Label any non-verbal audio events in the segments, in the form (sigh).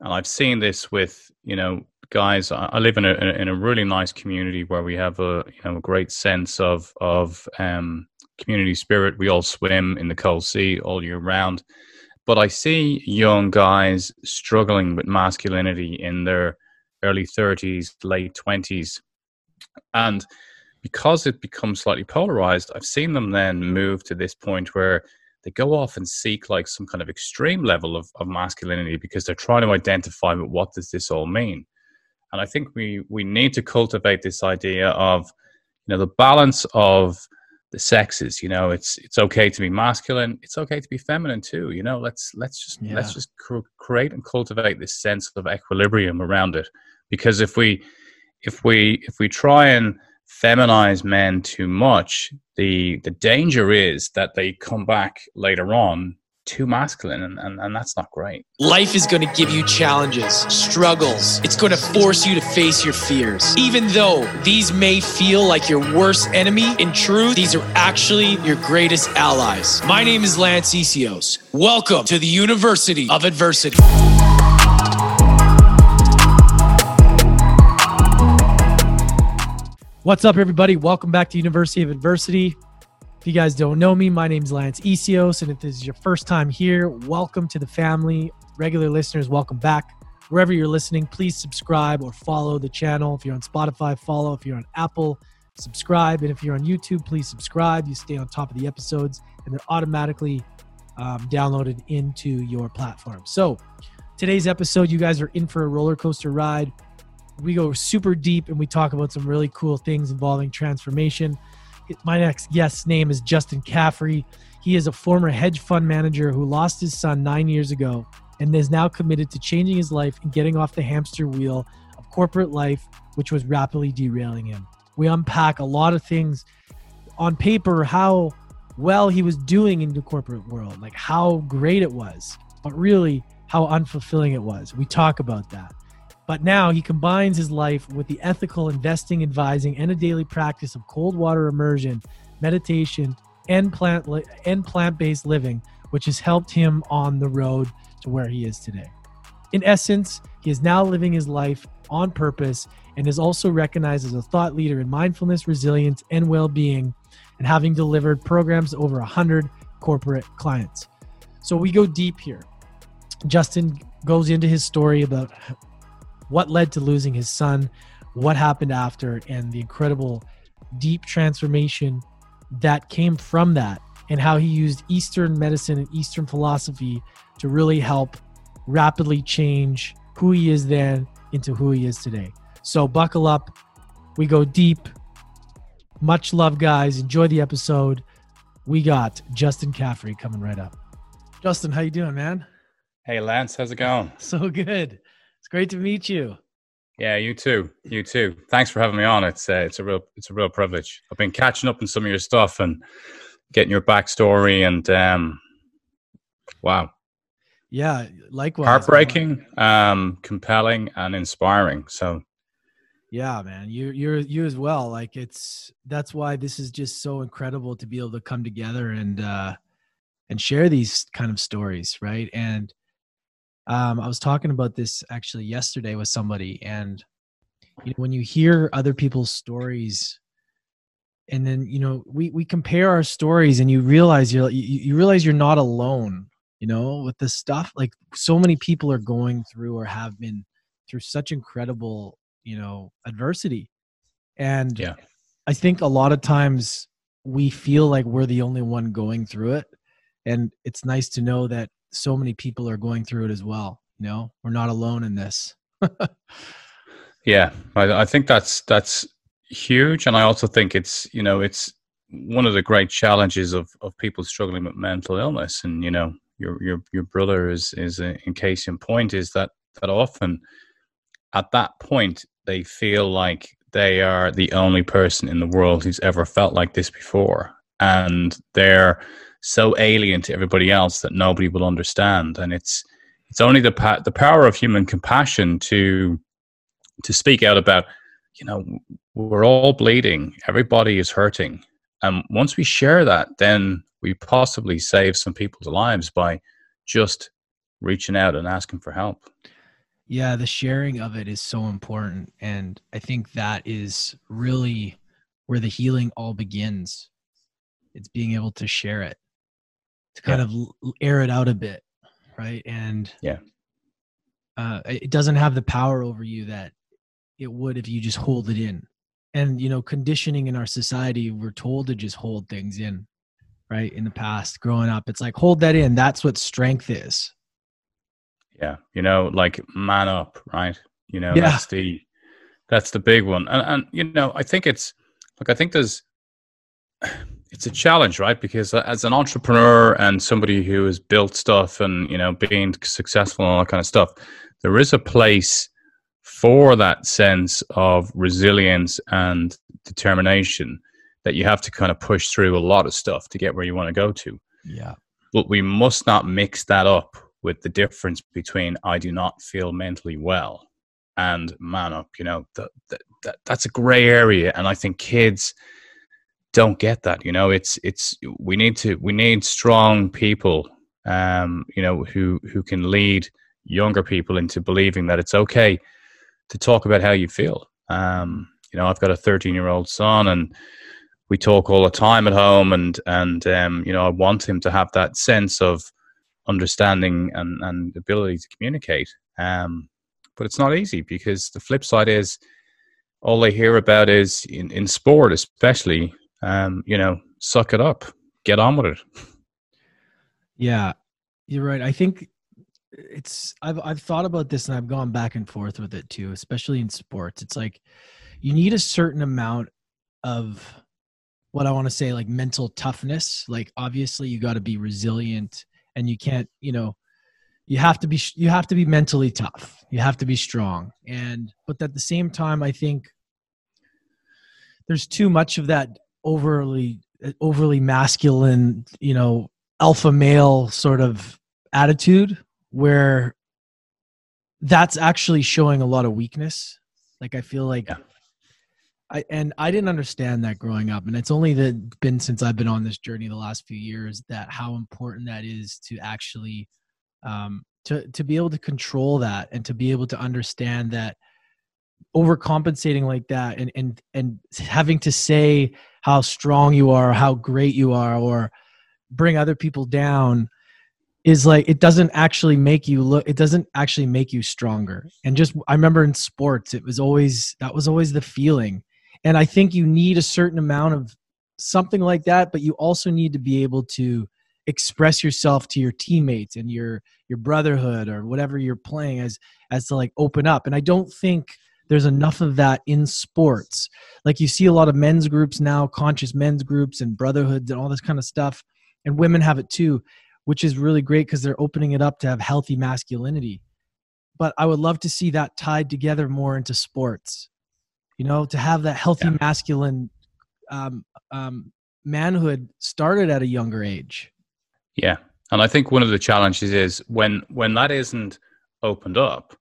and I've seen this with you know guys. I live in a in a really nice community where we have a you know a great sense of of um, community spirit. We all swim in the cold sea all year round, but I see young guys struggling with masculinity in their early thirties, late twenties, and because it becomes slightly polarized, I've seen them then move to this point where they go off and seek like some kind of extreme level of, of masculinity because they're trying to identify with what does this all mean and i think we we need to cultivate this idea of you know the balance of the sexes you know it's it's okay to be masculine it's okay to be feminine too you know let's let's just yeah. let's just cr- create and cultivate this sense of equilibrium around it because if we if we if we try and feminize men too much, the the danger is that they come back later on too masculine and, and, and that's not great. Life is going to give you challenges, struggles. It's going to force you to face your fears. Even though these may feel like your worst enemy, in truth, these are actually your greatest allies. My name is Lance Essihos. Welcome to the University of Adversity. What's up, everybody? Welcome back to University of Adversity. If you guys don't know me, my name is Lance Essihos, and if this is your first time here, welcome to the family. Regular listeners, welcome back. Wherever you're listening, please subscribe or follow the channel. If you're on Spotify, follow. If you're on Apple, subscribe. And if you're on YouTube, please subscribe. You stay on top of the episodes, and they're automatically um, downloaded into your platform. So, today's episode, you guys are in for a roller coaster ride we go super deep and we talk about some really cool things involving transformation. My next guest's name is Justin Caffrey. He is a former hedge fund manager who lost his son nine years ago and is now committed to changing his life and getting off the hamster wheel of corporate life, which was rapidly derailing him. We unpack a lot of things on paper, how well he was doing in the corporate world, like how great it was, but really how unfulfilling it was. We talk about that. But now he combines his life with the ethical investing, advising, and a daily practice of cold water immersion, meditation, and plant and plant-based living, which has helped him on the road to where he is today. In essence, he is now living his life on purpose and is also recognized as a thought leader in mindfulness, resilience, and well-being, and having delivered programs to over 100 corporate clients. So we go deep here. Justin goes into his story about what led to losing his son, what happened after, and the incredible deep transformation that came from that, and how he used Eastern medicine and Eastern philosophy to really help rapidly change who he is then into who he is today. So buckle up. We go deep. Much love, guys. Enjoy the episode. We got Justin Caffrey coming right up. Justin, how you doing, man? Hey, Lance. How's it going? (laughs) So good. Great to meet you. Yeah, you too. You too. Thanks for having me on. It's uh, it's a real it's a real privilege. I've been catching up on some of your stuff and getting your backstory and um, wow. Yeah, likewise. Heartbreaking, um, compelling, and inspiring. So, yeah, man, you you're you as well. Like it's that's why this is just so incredible to be able to come together and uh, and share these kind of stories, right? And um, I was talking about this actually yesterday with somebody, and you know, when you hear other people's stories, and then you know we we compare our stories, and you realize you're you, you realize you're not alone. You know, with this stuff, like so many people are going through or have been through such incredible, you know, adversity, and yeah, I think a lot of times we feel like we're the only one going through it, and it's nice to know that so many people are going through it as well. You know, we're not alone in this. (laughs) yeah, I, I think that's that's huge, and I also think it's you know it's one of the great challenges of of people struggling with mental illness, and you know your your your brother is is a, in case in point is that that often at that point they feel like they are the only person in the world who's ever felt like this before and they're so alien to everybody else that nobody will understand. And it's it's only the pa- the power of human compassion to to speak out about, you know, we're all bleeding, everybody is hurting, and once we share that, then we possibly save some people's lives by just reaching out and asking for help. Yeah, the sharing of it is so important. And I think that is really where the healing all begins. It's being able to share it, to kind yeah. of air it out a bit, right? And yeah, uh, it doesn't have the power over you that it would if you just hold it in. And you know, conditioning in our society, we're told to just hold things in, right? In the past, growing up, it's like hold that in. That's what strength is. Yeah, you know, like man up, right? You know, yeah. that's the that's the big one. And and you know, I think it's like I think there's it's a challenge, right? Because uh, as an entrepreneur and somebody who has built stuff and you know being successful and all that kind of stuff, there is a place for that sense of resilience and determination that you have to kind of push through a lot of stuff to get where you want to go to. Yeah. But we must not mix that up with the difference between I do not feel mentally well and man up. You know, the, the, that, that's a gray area. And I think kids don't get that. You know, it's, it's, we need to, we need strong people, um, you know, who, who can lead younger people into believing that it's okay to talk about how you feel. Um, you know, I've got a 13 year old son and we talk all the time at home and, and, um, you know, I want him to have that sense of understanding and, and ability to communicate. Um, but it's not easy because the flip side is all they hear about is in, in sport, especially, um, you know, suck it up, get on with it. Yeah, you're right. I think it's I've I've thought about this and I've gone back and forth with it too, especially in sports. It's like you need a certain amount of what I want to say like mental toughness. Like obviously you got to be resilient and you can't, you know, you have to be you have to be mentally tough. You have to be strong. And but at the same time I think there's too much of that overly overly masculine, you know, alpha male sort of attitude where that's actually showing a lot of weakness. Like I feel like yeah. I and I didn't understand that growing up, and it's only that been since I've been on this journey the last few years that how important that is to actually um, to to be able to control that and to be able to understand that overcompensating like that and and and having to say how strong you are, how great you are, or bring other people down is like it doesn't actually make you look it doesn't actually make you stronger. And just i remember in sports it was always that was always the feeling. And i think you need a certain amount of something like that but you also need to be able to express yourself to your teammates and your your brotherhood or whatever you're playing as as to like open up. And i don't think there's enough of that in sports like you see a lot of men's groups now conscious men's groups and brotherhoods and all this kind of stuff and women have it too which is really great because they're opening it up to have healthy masculinity. But I would love to see that tied together more into sports. You know, to have that healthy yeah. masculine um, um, manhood started at a younger age. Yeah, and I think one of the challenges is when when that isn't opened up,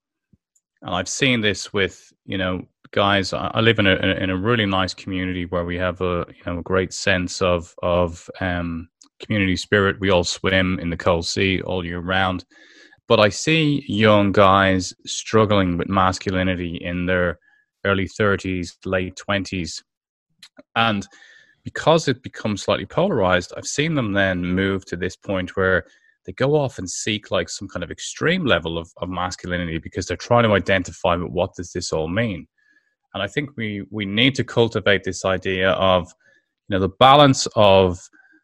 and I've seen this with you know guys. I live in a in a really nice community where we have a you know a great sense of of um, community spirit. We all swim in the cold sea all year round. But I see young guys struggling with masculinity in their early 30s, late 20s. And because it becomes slightly polarized, I've seen them then move to this point where they go off and seek like some kind of extreme level of, of masculinity because they're trying to identify what does this all mean. And I think we we need to cultivate this idea of you know the balance of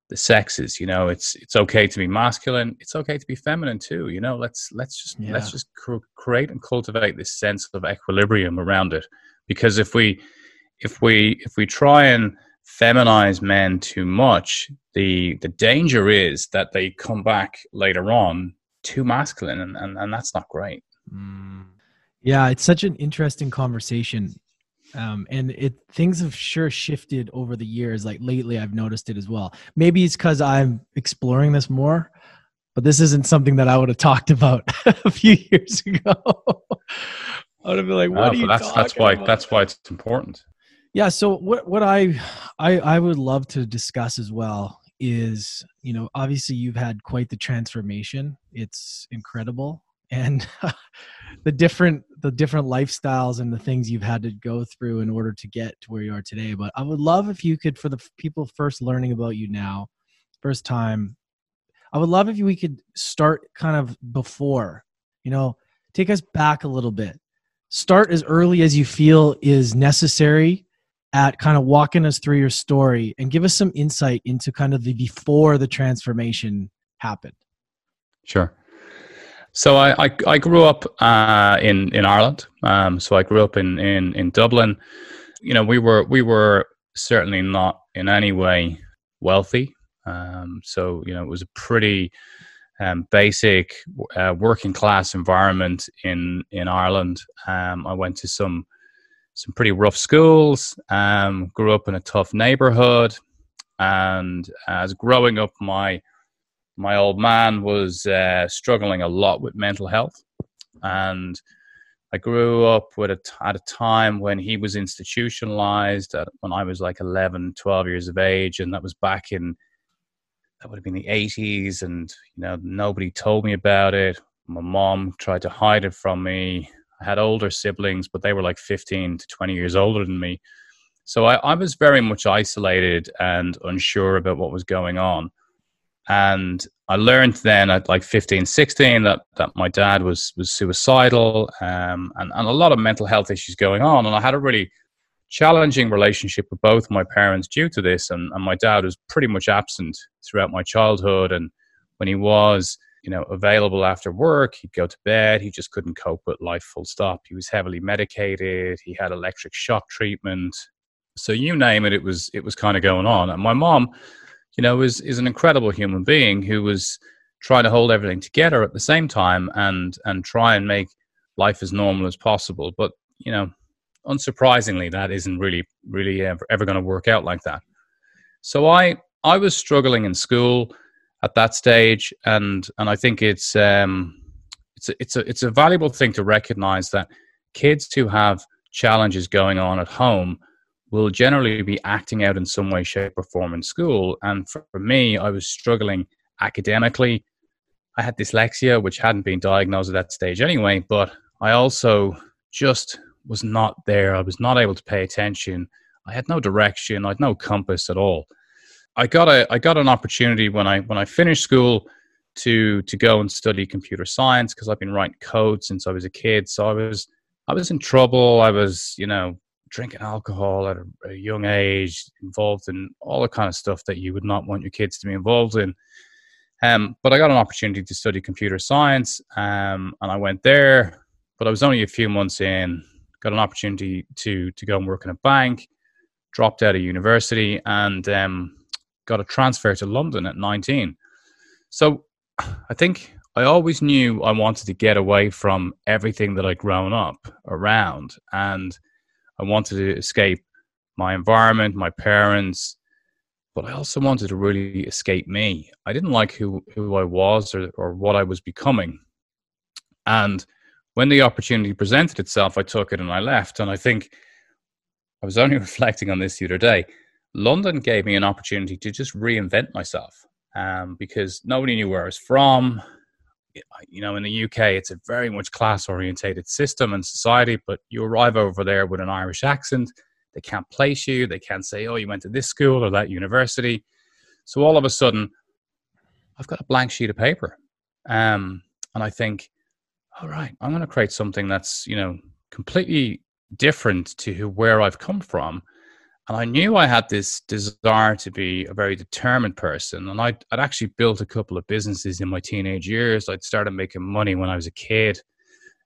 the sexes you know it's it's okay to be masculine it's okay to be feminine too you know let's let's just yeah. let's just cr- create and cultivate this sense of equilibrium around it because if we if we if we try and feminize men too much the the danger is that they come back later on too masculine and and, and that's not great mm. yeah it's such an interesting conversation um, and it things have sure shifted over the years. Like lately, I've noticed it as well. Maybe it's because I'm exploring this more, but this isn't something that I would have talked about (laughs) a few years ago. (laughs) I would have been like, "What are you?" That's that's why about? that's why it's important. Yeah. So what what I I I would love to discuss as well is you know obviously you've had quite the transformation. It's incredible and (laughs) the different the different lifestyles and the things you've had to go through in order to get to where you are today. But I would love if you could, for the people first learning about you now, first time, I would love if we could start kind of before, you know, take us back a little bit. Start as early as you feel is necessary at kind of walking us through your story and give us some insight into kind of the before the transformation happened. Sure. So I, I, I grew up uh, in in Ireland. Um, so I grew up in, in in Dublin. You know, we were we were certainly not in any way wealthy. Um, so you know, it was a pretty um, basic uh, working class environment in in Ireland. Um, I went to some some pretty rough schools. Um, grew up in a tough neighborhood, and as growing up, my my old man was uh, struggling a lot with mental health, and I grew up with a t- at a time when he was institutionalized. At, when I was like 11, 12 years of age, and that was back in that would have been the 80s, and you know nobody told me about it. My mom tried to hide it from me. I had older siblings, but they were like 15 to 20 years older than me. So I, I was very much isolated and unsure about what was going on and I learned then at like 15, 16 that, that my dad was was suicidal um, and, and a lot of mental health issues going on. And I had a really challenging relationship with both my parents due to this. And, and my dad was pretty much absent throughout my childhood. And when he was, you know, available after work, he'd go to bed. He just couldn't cope with life full stop. He was heavily medicated. He had electric shock treatment. So you name it, it was it was kind of going on. And my mom you know, is is an incredible human being who was trying to hold everything together at the same time and and try and make life as normal as possible. But you know, unsurprisingly, that isn't really really ever, ever going to work out like that. So I I was struggling in school at that stage, and and I think it's um it's a, it's a it's a valuable thing to recognize that kids who have challenges going on at home will generally be acting out in some way, shape, or form in school. And for, for me, I was struggling academically. I had dyslexia, which hadn't been diagnosed at that stage anyway, but I also just was not there. I was not able to pay attention. I had no direction. I had no compass at all. I got a I got an opportunity when I when I finished school to to go and study computer science because I've been writing code since I was a kid. So I was I was in trouble. I was you know drinking alcohol at a, a, young age, involved in all the kind of stuff that you would not want your kids to be involved in. Um, but I got an opportunity to study computer science, um, and I went there. But I was only a few months in. Got an opportunity to to go and work in a bank. Dropped out of university and um, got a transfer to London at 19. So I think I always knew I wanted to get away from everything that I'd grown up around and I wanted to escape my environment, my parents, but I also wanted to really escape me. I didn't like who, who I was or, or what I was becoming. And when the opportunity presented itself, I took it and I left. And I think I was only (laughs) reflecting on this the other day. London gave me an opportunity to just reinvent myself um, because nobody knew where I was from you know, in the UK, it's a very much class orientated system and society, but you arrive over there with an Irish accent. They can't place you. They can't say, oh, you went to this school or that university. So all of a sudden, I've got a blank sheet of paper. Um, and I think, all right, I'm going to create something that's, you know, completely different to where I've come from and I knew I had this desire to be a very determined person. And I'd, I'd actually built a couple of businesses in my teenage years. I'd started making money when I was a kid.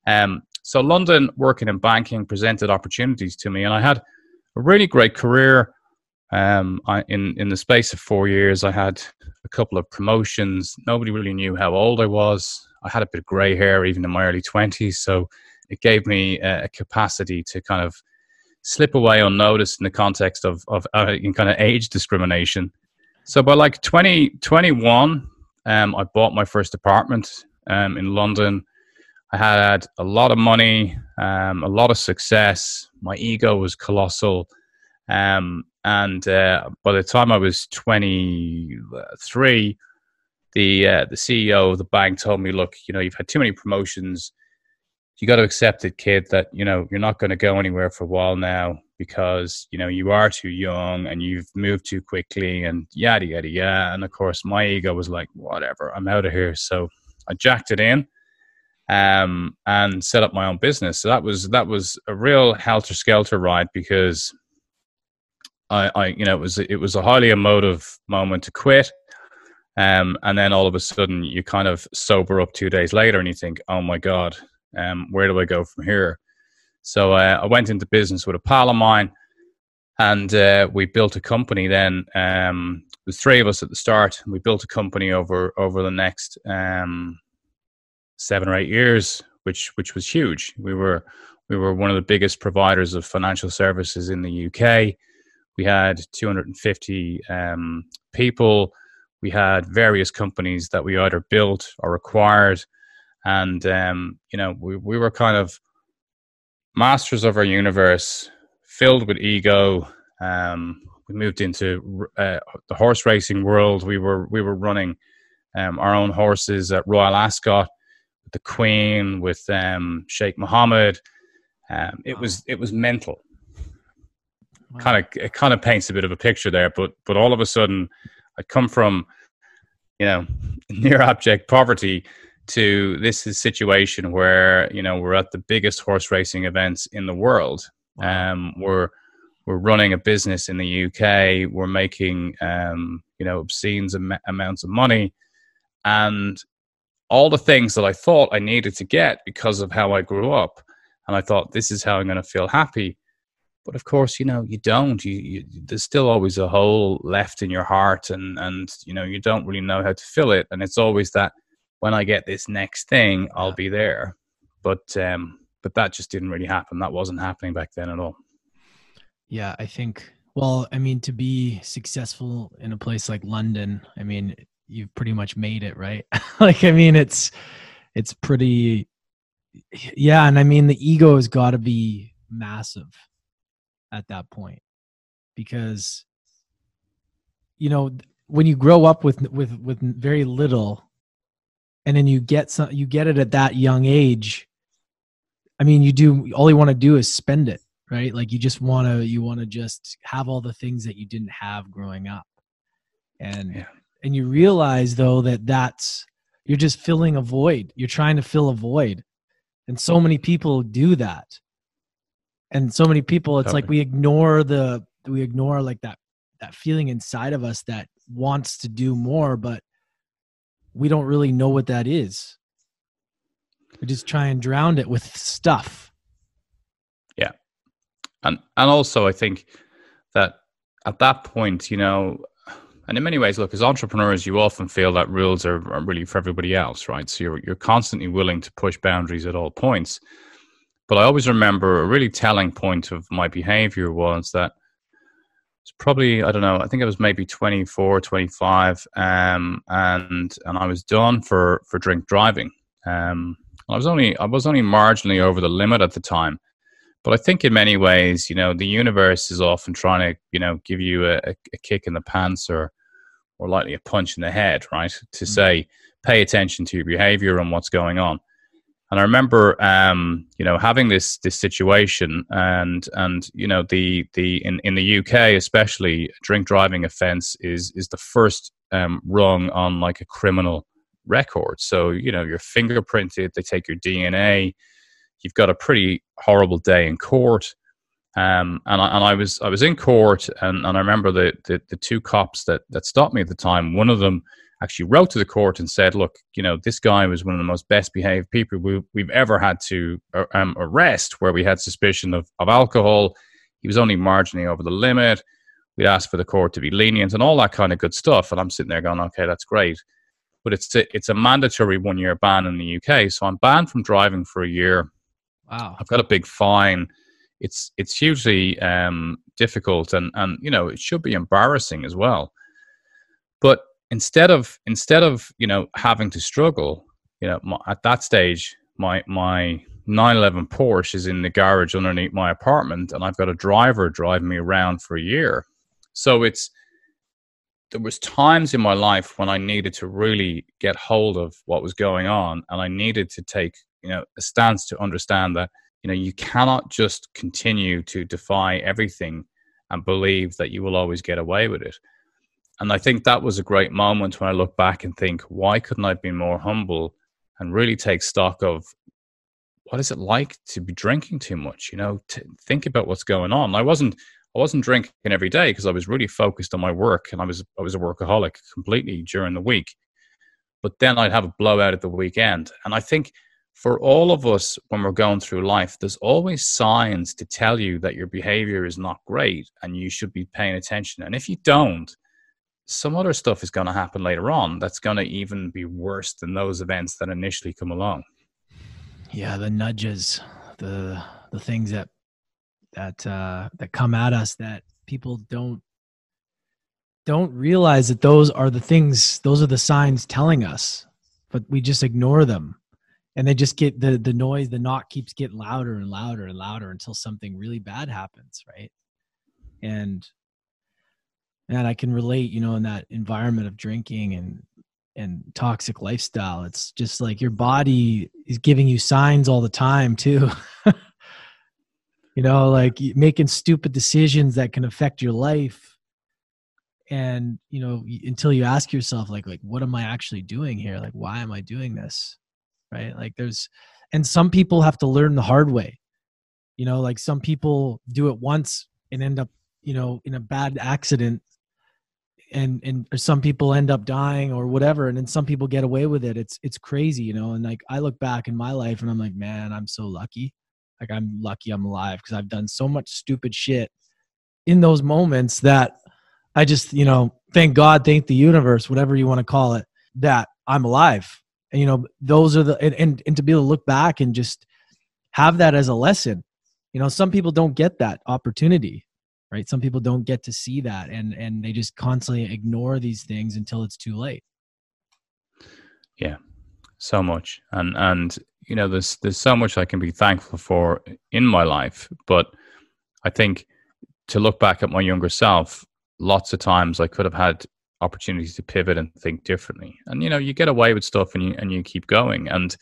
Um, so London working in banking presented opportunities to me, and I had a really great career. Um, I, in in the space of four years, I had a couple of promotions. Nobody really knew how old I was. I had a bit of grey hair even in my early twenties, so it gave me a capacity to kind of slip away unnoticed in the context of of uh, in kind of age discrimination. So by like 2021, um, I bought my first apartment um, in London. I had a lot of money, um, a lot of success. My ego was colossal. Um, and uh, by the time I was 23, the uh, the CEO of the bank told me, look, you know, you've had too many promotions. You got to accept it, kid, that you know you're not going to go anywhere for a while now because you know you are too young and you've moved too quickly and yada yada yada. And of course, my ego was like, whatever, I'm out of here. So I jacked it in um, and set up my own business. So that was that was a real helter skelter ride because I, I, you know, it was it was a highly emotive moment to quit. Um, and then all of a sudden, you kind of sober up two days later, and you think, "Oh my God, um, where do I go from here?" So uh, I went into business with a pal of mine, and uh, we built a company. Then um, was three of us at the start. And we built a company over over the next um, seven or eight years, which which was huge. We were we were one of the biggest providers of financial services in the UK. We had 250 um, people. We had various companies that we either built or acquired, and um, you know we we were kind of masters of our universe, filled with ego. Um, we moved into uh, the horse racing world. We were we were running um, our own horses at Royal Ascot with the Queen, with um, Sheikh Mohammed. Um, it was it was mental. Wow. Kind of it kind of paints a bit of a picture there, but but all of a sudden, I come from you know (laughs) near abject poverty to this is situation where you know we're at the biggest horse racing events in the world. Um, we're we're running a business in the UK. We're making um, you know obscene am- amounts of money, and all the things that I thought I needed to get because of how I grew up. And I thought this is how I'm going to feel happy. But of course, you know, you don't. You, you, there's still always a hole left in your heart, and and you know, you don't really know how to fill it. And it's always that when I get this next thing, I'll be there. But um, but that just didn't really happen. That wasn't happening back then at all. Yeah, I think. Well, I mean, to be successful in a place like London, I mean, you've pretty much made it, right? (laughs) like, I mean, it's it's pretty. Yeah, and I mean, the ego has got to be massive at that point because you know when you grow up with with with very little and then you get some you get it at that young age. I mean you do all you want to do is spend it right? Like you just want to you want to just have all the things that you didn't have growing up. And yeah. and you realize though that that's you're just filling a void. You're trying to fill a void. And so many people do that. And so many people it's totally. like we ignore the we ignore like that that feeling inside of us that wants to do more but we don't really know what that is. We just try and drown it with stuff. Yeah. And and also I think that at that point, you know, and in many ways, look, as entrepreneurs, you often feel that rules are, are really for everybody else, right? So you're you're constantly willing to push boundaries at all points. But I always remember a really telling point of my behavior was that it's probably I don't know. I think it was maybe 24, 25, um, and and I was done for for drink driving. Um, I was only I was only marginally over the limit at the time, but I think in many ways, you know, the universe is often trying to you know give you a, a kick in the pants or or likely a punch in the head, right? To mm-hmm. say pay attention to your behavior and what's going on. And I remember, um, you know, having this this situation, and and you know, the the in, in the UK especially, drink driving offence is is the first um, rung on like a criminal record. So you know, you're fingerprinted. They take your DNA. You've got a pretty horrible day in court. Um, and I and I was I was in court, and, and I remember the, the the two cops that that stopped me at the time. One of them actually wrote to the court and said, look, you know, this guy was one of the most best behaved people we, have ever had to uh, um, arrest where we had suspicion of, of alcohol. He was only marginally over the limit. We'd asked for the court to be lenient and all that kind of good stuff. And I'm sitting there going, okay, that's great. But it's a, it's a mandatory one year ban in the UK. So I'm banned from driving for a year. Wow. I've got a big fine. It's it's hugely um, difficult and, and you know it should be embarrassing as well. But instead of instead of you know having to struggle you know my, at that stage my my 911 Porsche is in the garage underneath my apartment and I've got a driver driving me around for a year so it's there was times in my life when I needed to really get hold of what was going on, and I needed to take you know a stance to understand that you know you cannot just continue to defy everything and believe that you will always get away with it. And I think that was a great moment when I look back and think, why couldn't I be more humble and really take stock of what is it like to be drinking too much? You know, to think about what's going on. I wasn't I wasn't drinking every day because I was really focused on my work and I was I was a workaholic completely during the week. But then I'd have a blowout at the weekend. And I think for all of us when we're going through life, there's always signs to tell you that your behavior is not great and you should be paying attention. And if you don't, some other stuff is going to happen later on that's going to even be worse than those events that initially come along. Yeah, the nudges, the the things that that uh, that come at us that people don't don't realize that those are the things those are the signs telling us but we just ignore them and they just get the the noise the knock keeps getting louder and louder and louder until something really bad happens right and and i can relate you know in that environment of drinking and and toxic lifestyle it's just like your body is giving you signs all the time too. (laughs) You know like making stupid decisions that can affect your life. And you know until you ask yourself like like what am i actually doing here? Like why am i doing this? Right? Like there's and some people have to learn the hard way. You know like some people do it once and end up you know in a bad accident and and some people end up dying or whatever and then some people get away with it. It's it's crazy you know and like i look back in my life and i'm like man i'm so lucky. Like i'm lucky i'm alive because i've done so much stupid shit in those moments that i just you know thank god thank the universe whatever you want to call it that i'm alive. And you know those are the and, and, and to be able to look back and just have that as a lesson you know some people don't get that opportunity right? Some people don't get to see that and and they just constantly ignore these things until it's too late. Yeah so much and and you know there's there's so much i can be thankful for in my life but i think to look back at my younger self lots of times i could have had opportunities to pivot and think differently. And you know you get away with stuff and you and you keep going and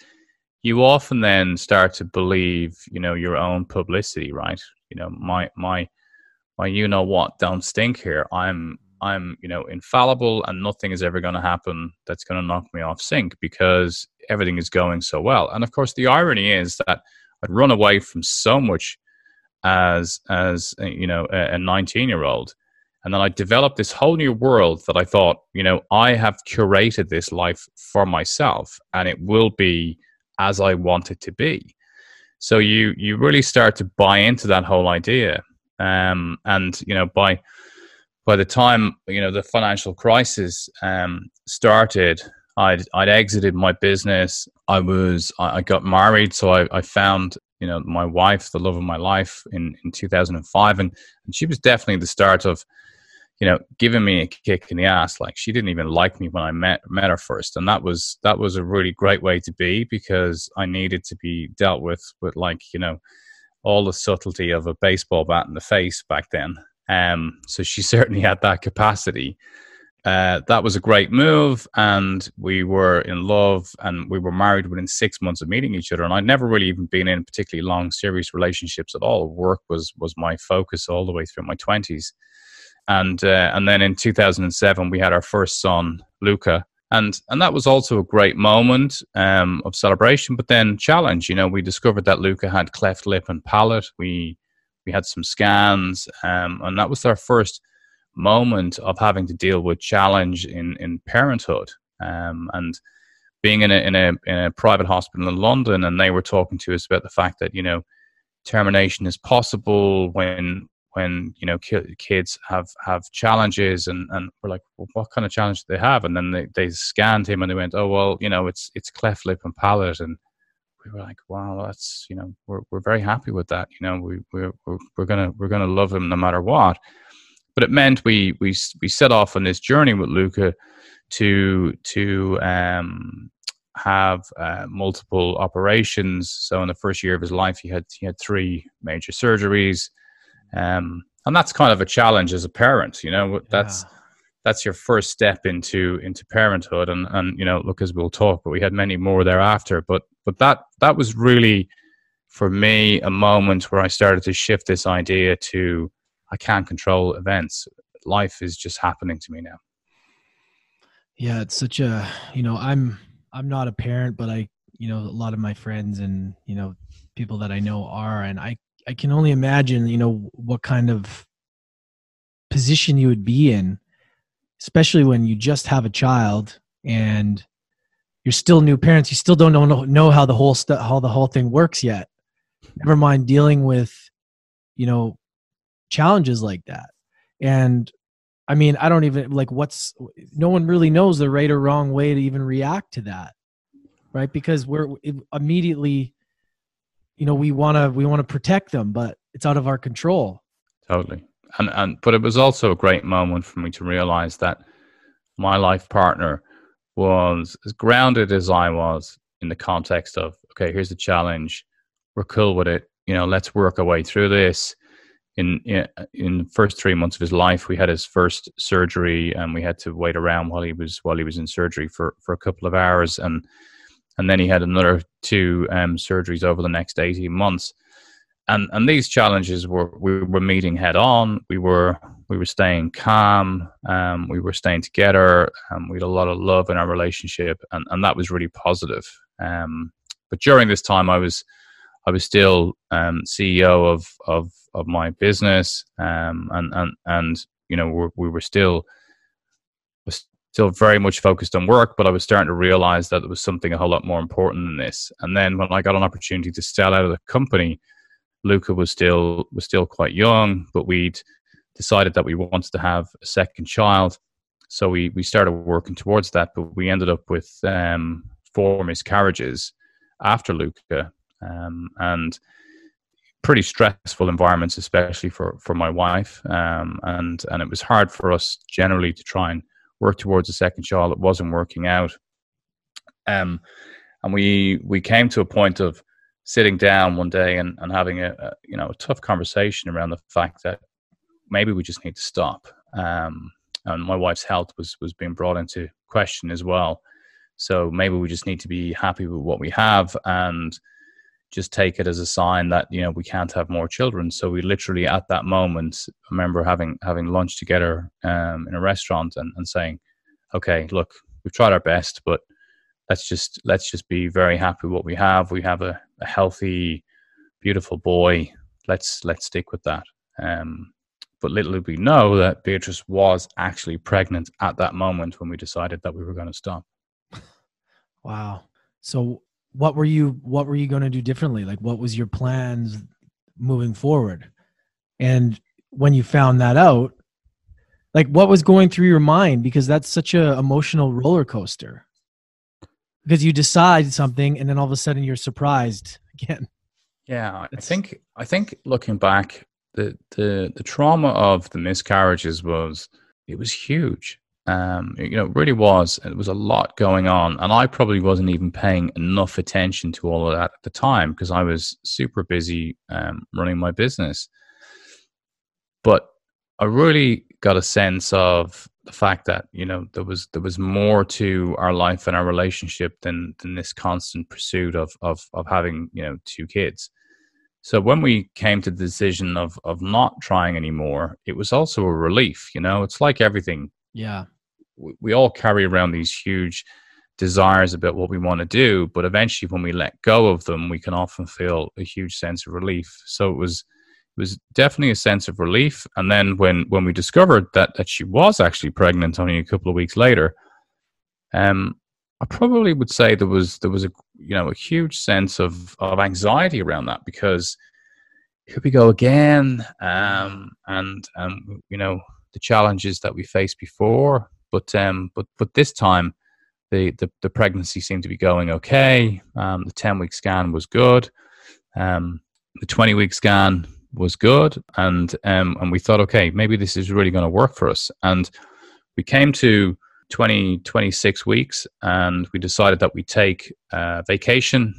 you often then start to believe you know your own publicity right? You know my my my you know what don't stink here i'm I'm, you know, infallible and nothing is ever going to happen that's going to knock me off sync because everything is going so well. And of course, the irony is that I'd run away from so much as, as uh, you know, a 19 year old. And then I developed this whole new world that I thought, you know, I have curated this life for myself and it will be as I want it to be. So you, you really start to buy into that whole idea. Um, and, you know, by, by the time you know the financial crisis um, started, I'd I'd exited my business. I was I, got married, so I, I found you know my wife, the love of my life, in in 2005, and and she was definitely the start of you know giving me a kick in the ass. Like she didn't even like me when I met met her first, and that was that was a really great way to be because I needed to be dealt with with like you know all the subtlety of a baseball bat in the face back then. Um, so she (laughs) certainly had that capacity. Uh, that was a great move, and we were in love, and we were married within six months of meeting each other. And I'd never really even been in particularly long, serious relationships at all. Work was was my focus all the way through my twenties, and uh, and then in 2007 we had our first son, Luca, and and that was also a great moment um, of celebration, but then challenge. You know, we discovered that Luca had cleft lip and palate. We we had some scans, um, and that was our first moment of having to deal with challenge in in parenthood. Um, and being in a, in a in a private hospital in London, and they were talking to us about the fact that you know termination is possible when when you know ki- kids have have challenges and and we're like well, what kind of challenge do they have and then they, they scanned him and they went oh well you know it's it's cleft lip and palate and we were like, wow, that's you know, we're we're very happy with that. You know, we we're we're, we're gonna we're gonna love him no matter what. But it meant we we we set off on this journey with Luca to to um, have uh, multiple operations. So in the first year of his life, he had he had three major surgeries, um, and that's kind of a challenge as a parent. You know, that's that's your first step into into parenthood. And and you know look as we'll talk but we had many more thereafter. But but that that was really for me a moment where i started to shift this idea to i can't control events. Life is just happening to me now. Yeah it's such a you know i'm i'm not a parent but i you know a lot of my friends and you know people that i know are and i i can only imagine you know what kind of position you would be in especially when you just have a child and you're still new parents you still don't know, know how the whole how the whole thing works yet. Never mind dealing with you know challenges like that. And i mean i don't even like what's no one really knows the right or wrong way to even react to that right? Because we're immediately you know we want to we want to protect them but it's out of our control. Totally. And and but it was also a great moment for me to realize that my life partner was as grounded as I was in the context of okay, here's the challenge, we're cool with it, you know, let's work our way through this. In, in in the first three months of his life, we had his first surgery, and we had to wait around while he was while he was in surgery for for a couple of hours, and and then he had another two um, surgeries over the next eighteen months and and these challenges were we were meeting head on. We were we were staying calm. Um, we were staying together. Um, we had a lot of love in our relationship, and, and that was really positive. Um, but during this time, I was I was still um, CEO of of of my business, um, and and and you know we're, we were still still very much focused on work, but I was starting to realize that there was something a whole lot more important than this. And then when I got an opportunity to sell out of the company Luca was still was still quite young, but we'd decided that we wanted to have a second child, so we we started working towards that. But we ended up with um, four miscarriages after Luca, um, and pretty stressful environments, especially for for my wife. Um, and and it was hard for us generally to try and work towards a second child. It wasn't working out. Um, and we we came to a point of sitting down one day and, and having a, a, you know a tough conversation around the fact that maybe we just need to stop. Um, and my wife's health was was being brought into question as well. So maybe we just need to be happy with what we have and just take it as a sign that you know we can't have more children. So we literally at that moment remember having having lunch together um, in a restaurant and, and saying, "Okay, look, we've tried our best, but let's just let's just be very happy with what we have. We have a a healthy, beautiful boy. Let's let's stick with that. Um, but little did we know that Beatrice was actually pregnant at that moment when we decided that we were going to stop. (laughs) Wow. So what were you what were you going to do differently? Like what was your plans moving forward? And when you found that out, like what was going through your mind because that's such a emotional roller coaster because you decide something and then all of a sudden you're surprised again. Yeah, it's, I think I think looking back, the the the trauma of the miscarriages was it was huge. Um, you know, it really was. It was a lot going on, and I probably wasn't even paying enough attention to all of that at the time because I was super busy um, running my business. But I really got a sense of the fact that you know there was there was more to our life and our relationship than than this constant pursuit of of of having you know two kids so when we came to the decision of of not trying anymore it was also a relief you know it's like everything yeah we, all carry around these huge desires about what we want to do but eventually when we let go of them we can often feel a huge sense of relief so it was it was definitely a sense of relief. And then when when we discovered that that she was actually pregnant only a couple of weeks later, um, I probably would say there was there was a you know a huge sense of of anxiety around that because here we go again, um, and um, you know the challenges that we faced before, but um, but but this time. The, the, the pregnancy seemed to be going okay. Um, the 10 week scan was good. Um, the 20 week scan was good, and um, and we thought, okay, maybe this is really going to work for us. And we came to 20, 26 weeks, and we decided that we take uh, vacation,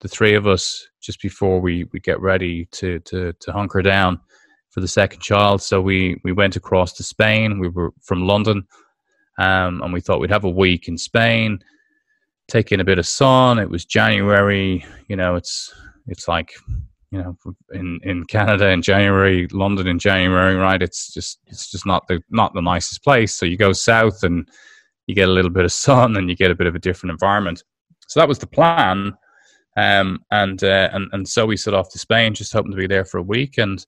the three of us, just before we, we get ready to, to, to hunker down for the second child. So we, we went across to Spain. We were from London, Um, and we thought we'd have a week in Spain, take in a bit of sun. It was January, you know, it's it's like you know in in Canada in January, London in January, right? It's just it's just not the not the nicest place. So you go south and you get a little bit of sun and you get a bit of a different environment. So that was the plan. Um, and, uh, and, and so we set off to Spain, just hoping to be there for a week. And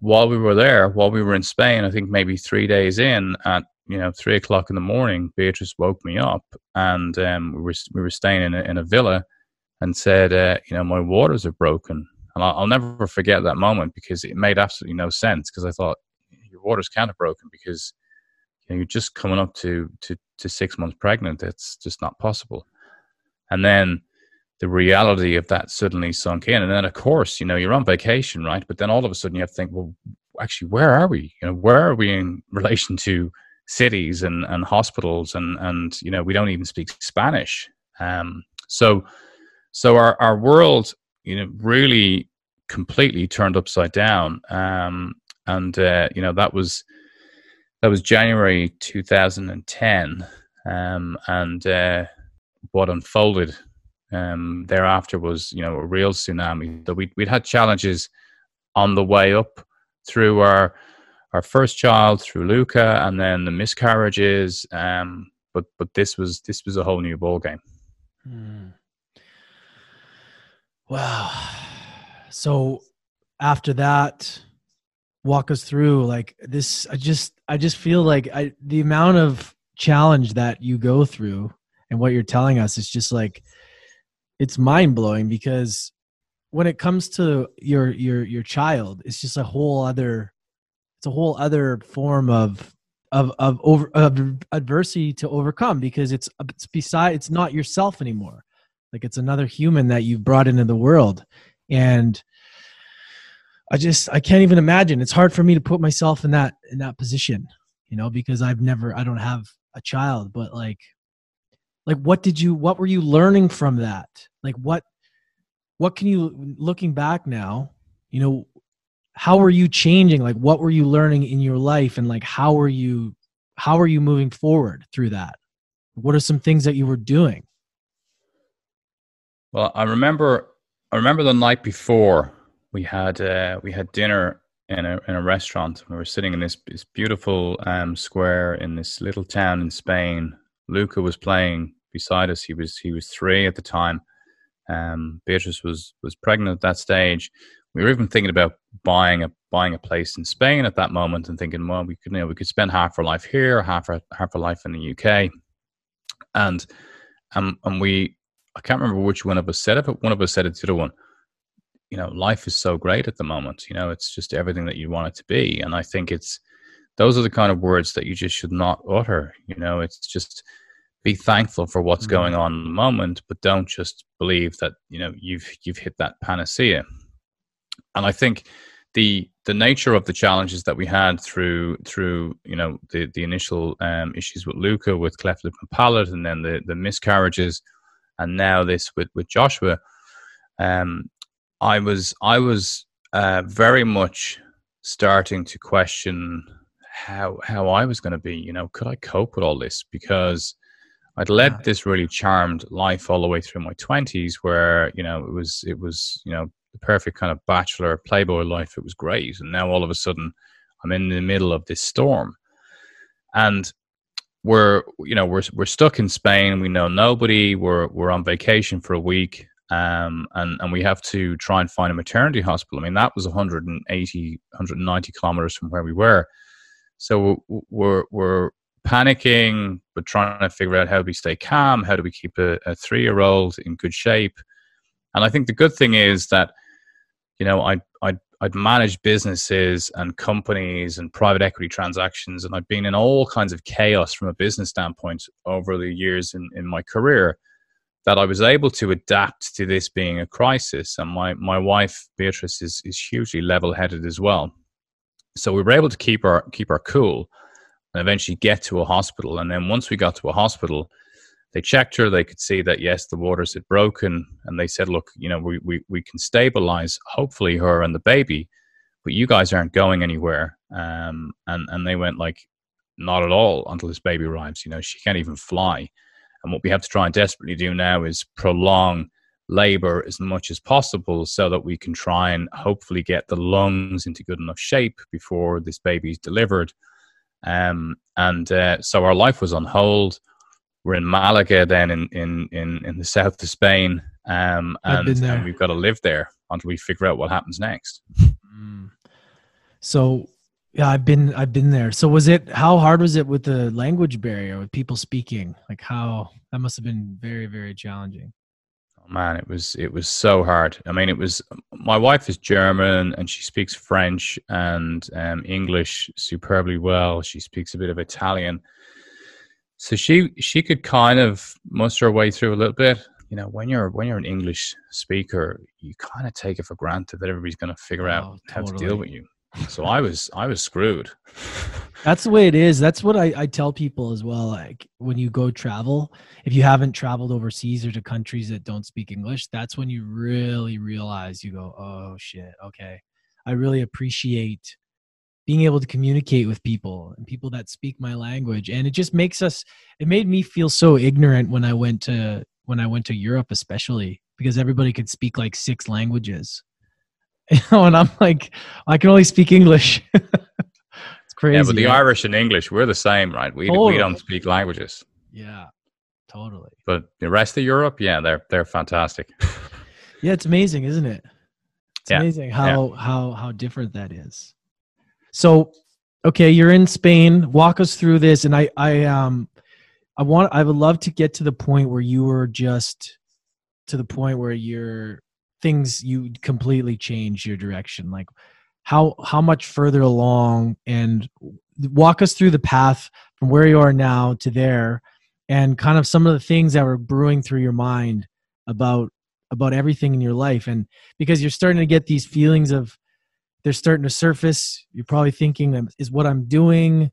while we were there, while we were in Spain, I think maybe three days in at, you know, three o'clock in the morning, Beatrice woke me up and, um, we were, we were staying in a, in a villa and said, uh, you know, my waters are broken. And I'll, I'll never forget that moment because it made absolutely no sense because I thought your waters can't have broken because you know, you're just coming up to, to, to six months pregnant. It's just not possible. And then the reality of that suddenly sunk in. And then, of course, you know, you're on vacation, right? But then all of a sudden you have to think, well, actually, where are we? You know, where are we in relation to cities and, and hospitals? And, and, you know, we don't even speak Spanish. Um, so, so our, our world, you know, really completely turned upside down. Um, and, uh, you know, that was, that was January 2010. Um, and, uh, what unfolded um, thereafter was you know a real tsunami. So we we'd had challenges on the way up through our our first child through Luca, and then the miscarriages. Um, but but this was this was a whole new ball game. Hmm. Wow. So after that, walk us through like this. I just I just feel like I the amount of challenge that you go through and what you're telling us is just like it's mind blowing because when it comes to your your your child, it's just a whole other it's a whole other form of of of over of adversity to overcome because it's it's beside it's not yourself anymore. Like it's another human that you've brought into the world. And i just i can't even imagine. It's hard for me to put myself in that in that position you know because i've never i don't have a child. But like like what did you what were you learning from that? Like what what can you looking back now you know how were you changing? Like what were you learning in your life? And like how were you how are you moving forward through that? What are some things that you were doing? Well i remember i remember the night before we had uh, we had dinner in a in a restaurant. We were sitting in this, this beautiful um, square in this little town in spain. Luca was playing beside us. He was he was three at the time. Um, Beatrice was was pregnant at that stage. We were even thinking about buying a buying a place in Spain at that moment, and thinking, well, we could you know we could spend half our life here, half our half our life in the UK, and um, and we I can't remember which one of us said it, but one of us said it to the other one. You know, life is so great at the moment. You know, it's just everything that you want it to be, and I think it's those are the kind of words that you just should not utter. You know, it's just be thankful for what's mm-hmm. going on in the moment, but don't just believe that you know you've you've hit that panacea. And I think the the nature of the challenges that we had through through you know the the initial um, issues with Luca with cleft lip and palate, and then the the miscarriages, and now this with with Joshua. Um, I was I was uh, very much starting to question how how I was going to be. You know, could I cope with all this? Because I'd led this really charmed life all the way through my twenties, where you know it was it was you know the perfect kind of bachelor playboy life. It was great, and now all of a sudden I'm in the middle of this storm, and we're you know we're we're stuck in Spain. We know nobody. We're we're on vacation for a week, um, and and we have to try and find a maternity hospital. I mean that was 180 190 kilometers from where we were, so we're we're panicking, but trying to figure out how do we stay calm, how do we keep a, a three year old in good shape. And I think the good thing is that, you know, I, I'd, I'd managed businesses and companies and private equity transactions, and I've been in all kinds of chaos from a business standpoint over the years in, in my career that I was able to adapt to this being a crisis. And my, my wife, Beatrice, is, is hugely level headed as well. So we were able to keep our, keep our cool and eventually get to a hospital. And then once we got to a hospital, they checked her. They could see that yes, the waters had broken, and they said, "Look, you know, we we we can stabilize hopefully her and the baby, but you guys aren't going anywhere." Um, and and they went like, not at all until this baby arrives. You know, she can't even fly. And what we have to try and desperately do now is prolong labor as much as possible so that we can try and hopefully get the lungs into good enough shape before this baby's delivered. Um, and uh, so our life was on hold. We're in Malaga, then in in in, in the south of Spain, um, and, and, we've got to live there until we figure out what happens next. Mm. So yeah, I've been I've been there. So was it how hard was it with the language barrier with people speaking? Like how that must have been very very challenging. Oh man, it was it was so hard. I mean, it was my wife is German and she speaks French and um, English superbly well. She speaks a bit of Italian. So she she could kind of muster her way through a little bit. You know, when you're when you're an English speaker, you kind of take it for granted that everybody's going to figure oh, out totally. how to deal with you so I was I was screwed. (laughs) That's the way it is. That's what I, I tell people as well. Like when you go travel, if you haven't traveled overseas or to countries that don't speak English, that's when you really realize you go, oh shit, okay. I really appreciate being able to communicate with people and people that speak my language. And it just makes us it made me feel so ignorant when I went to when I went to Europe especially because everybody could speak like six languages (laughs) you know, and I'm like, I can only speak English. (laughs) it's crazy. Yeah, but the? Irish and English, we're the same, right? We totally. we don't speak languages. Yeah, totally. But the rest of Europe, yeah, they're they're fantastic. (laughs) yeah, it's amazing, isn't it? It's yeah. amazing how yeah. how how different that is. So, okay, you're in Spain. Walk us through this, and I I um I want I would love to get to the point where you were just to the point where you're things you completely change your direction. Like how how much further along? And walk us through the path from where you are now to there and kind of some of the things that were brewing through your mind about about everything in your life. And because you're starting to get these feelings of they're starting to surface you're probably thinking is what i'm doing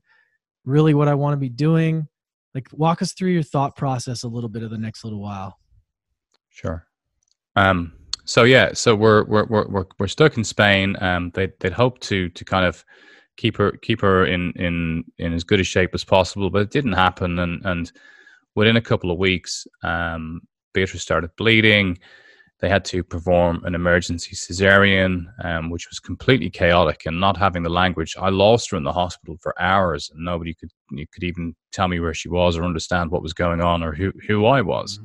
really what i want to be doing like walk us through your thought process a little bit of the next little while sure um so yeah, so we're we're we're we're, stuck in Spain. Um, they they'd hope to to kind of keep her keep her in in in as good a shape as possible, but it didn't happen. And and within a couple of weeks, um, Beatrice started bleeding. They had to perform an emergency cesarean, um, which was completely chaotic. And not having the language, I lost her in the hospital for hours, and nobody could you could even tell me where she was or understand what was going on or who who I was. Mm-hmm.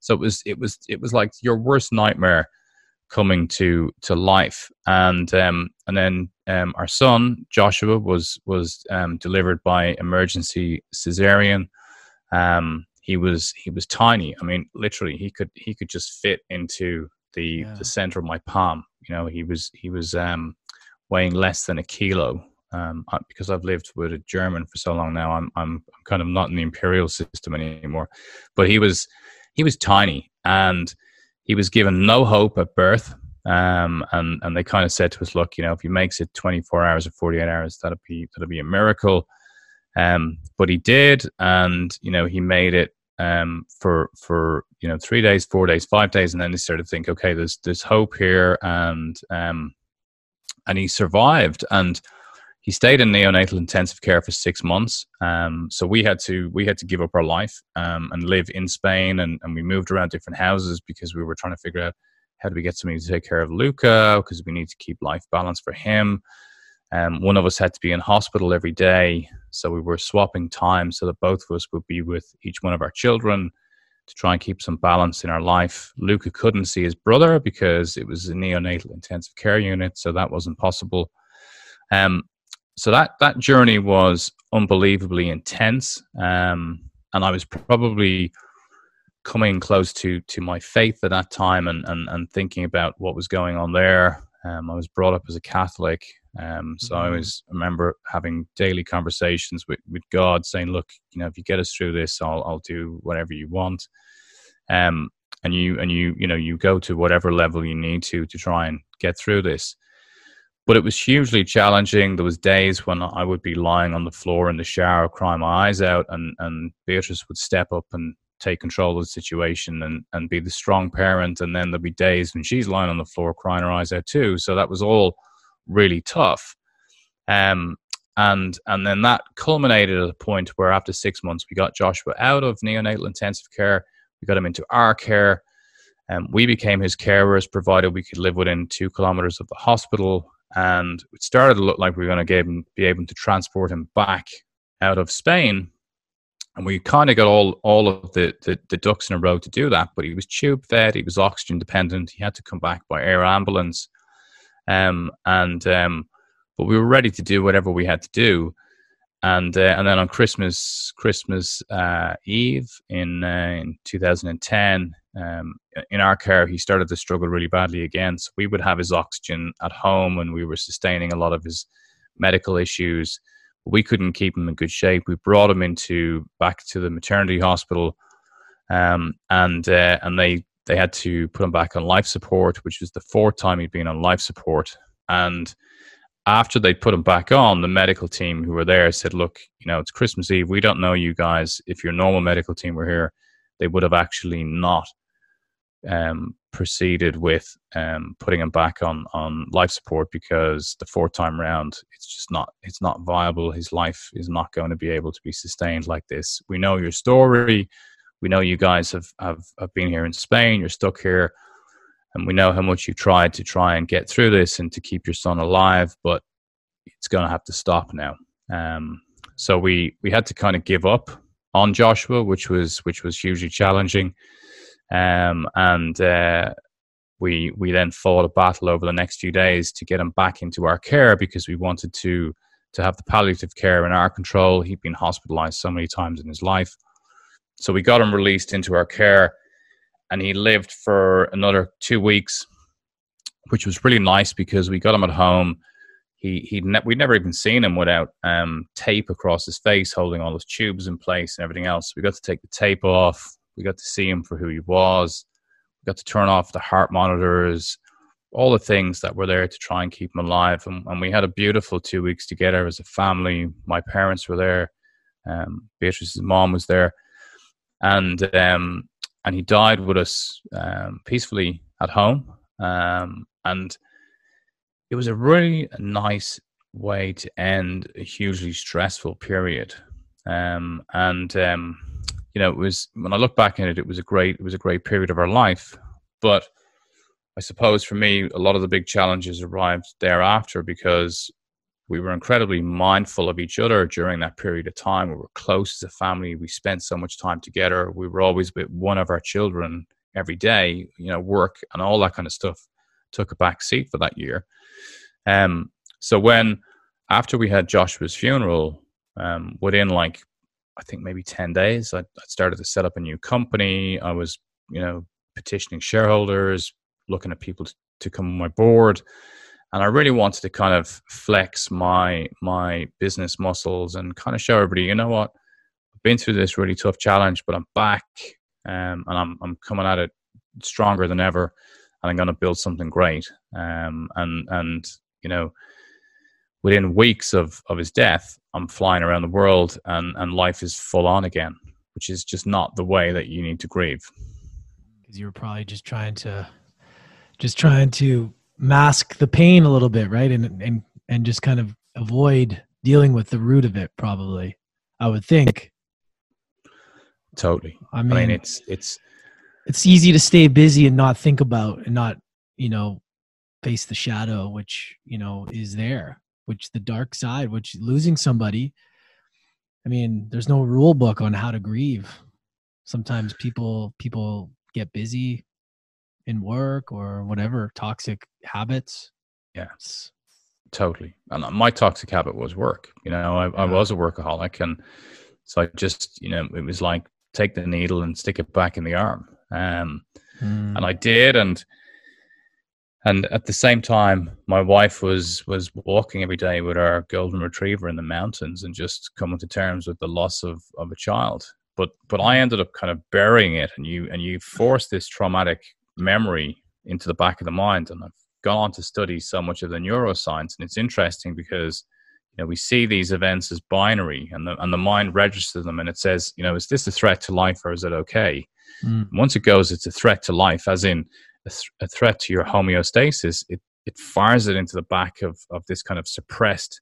So it was it was it was like your worst nightmare coming to to life and um and then um our son joshua was was um delivered by emergency cesarean um he was he was tiny i mean literally he could he could just fit into the yeah. the center of my palm you know he was he was um weighing less than a kilo um, because I've lived with a German for so long now, I'm, I'm I'm kind of not in the imperial system anymore. But he was he was tiny, and he was given no hope at birth. Um, and, and they kind of said to us, look, you know, if he makes it 24 hours or 48 hours, that'll be, that'll be a miracle. Um, but he did. And, you know, he made it, um, for, for, you know, three days, four days, five days. And then he started to think, okay, there's, there's hope here. And, um, and he survived. And, he stayed in neonatal intensive care for six months. Um, so we had to we had to give up our life um, and live in Spain, and, and we moved around different houses because we were trying to figure out how do we get somebody to take care of Luca because we need to keep life balance for him. Um, one of us had to be in hospital every day, so we were swapping time so that both of us would be with each one of our children to try and keep some balance in our life. Luca couldn't see his brother because it was a neonatal intensive care unit, so that wasn't possible. Um, so that that journey was unbelievably intense, um, and I was probably coming close to to my faith at that time, and and, and thinking about what was going on there. Um, I was brought up as a Catholic, um, so mm-hmm. I was I remember having daily conversations with, with God, saying, "Look, you know, if you get us through this, I'll I'll do whatever you want." Um, and you and you you know you go to whatever level you need to to try and get through this but it was hugely challenging. There was days when I would be lying on the floor in the shower, crying my eyes out, and and Beatrice would step up and take control of the situation and and be the strong parent. And then there'd be days when she's lying on the floor crying her eyes out too. So that was all really tough. Um, and and then that culminated at a point where after six months we got Joshua out of neonatal intensive care, we got him into our care, and we became his carers, provided we could live within two kilometers of the hospital. And it started to look like we were going to be able to transport him back out of Spain. And we kind of got all, all of the, the, the ducks in a row to do that. But he was tube fed, he was oxygen dependent, he had to come back by air ambulance. Um, and um, but we were ready to do whatever we had to do. And uh, and then on Christmas Christmas uh, Eve in uh, in 2010, um, in our care, he started to struggle really badly again. So we would have his oxygen at home, and we were sustaining a lot of his medical issues. We couldn't keep him in good shape. We brought him into back to the maternity hospital, um, and uh, and they they had to put him back on life support, which was the fourth time he'd been on life support. And after they put him back on, the medical team who were there said, "Look, you know, it's Christmas Eve. We don't know you guys. If your normal medical team were here, they would have actually not um, proceeded with um, putting him back on on life support because the fourth time round it's just not it's not viable. His life is not going to be able to be sustained like this. We know your story. We know you guys have have, have been here in Spain. You're stuck here, and we know how much you tried to try and get through this and to keep your son alive. But it's going to have to stop now. Um, so we we had to kind of give up on Joshua, which was which was hugely challenging. Um, and uh, we we then fought a battle over the next few days to get him back into our care because we wanted to to have the palliative care in our control. He'd been hospitalized so many times in his life, so we got him released into our care, and he lived for another two weeks, which was really nice because we got him at home. He he ne- we'd never even seen him without um, tape across his face, holding all his tubes in place and everything else. We got to take the tape off we got to see him for who he was. We got to turn off the heart monitors, all the things that were there to try and keep him alive. And, and we had a beautiful two weeks together as a family. My parents were there. Um, Beatrice's mom was there, and um, and he died with us um, peacefully at home. Um, and it was a really nice way to end a hugely stressful period. Um, and um, you know, it was when I look back in it, it was a great, it was a great period of our life. But I suppose for me, a lot of the big challenges arrived thereafter because we were incredibly mindful of each other during that period of time. We were close as a family. We spent so much time together. We were always with one of our children every day. You know, work and all that kind of stuff took a back seat for that year. Um, so when after we had Joshua's funeral, um, within like I think maybe 10 days, I, I started to set up a new company. I was, you know, petitioning shareholders, looking at people to, to come on my board. And I really wanted to kind of flex my my business muscles and kind of show everybody, you know what, I've been through this really tough challenge, but I'm back um, and I'm I'm coming at it stronger than ever, and I'm going to build something great. Um, and and you know, within weeks of, of his death, I'm flying around the world and, and life is full on again, which is just not the way that you need to grieve. Because you were probably just trying to just trying to mask the pain a little bit, right? And and and just kind of avoid dealing with the root of it, probably. I would think. Totally. I mean, I mean it's it's it's easy to stay busy and not think about and not, you know, face the shadow which, you know, is there which the dark side, which losing somebody. I mean, there's no rule book on how to grieve. Sometimes people people get busy in work or whatever toxic habits. Yes, totally. And uh, my toxic habit was work. You know, I, I was a workaholic, and so I just, you know, it was like take the needle and stick it back in the arm. Um, mm. and I did, and and at the same time my wife was was walking every day with our golden retriever in the mountains and just coming to terms with the loss of of a child but but i ended up kind of burying it and you and you force this traumatic memory into the back of the mind and i've gone on to study so much of the neuroscience and it's interesting because you know we see these events as binary and the and the mind registers them and it says you know is this a threat to life or is it okay mm. once it goes it's a threat to life as in a, th- a threat to your homeostasis, it, it fires it into the back of, of this kind of suppressed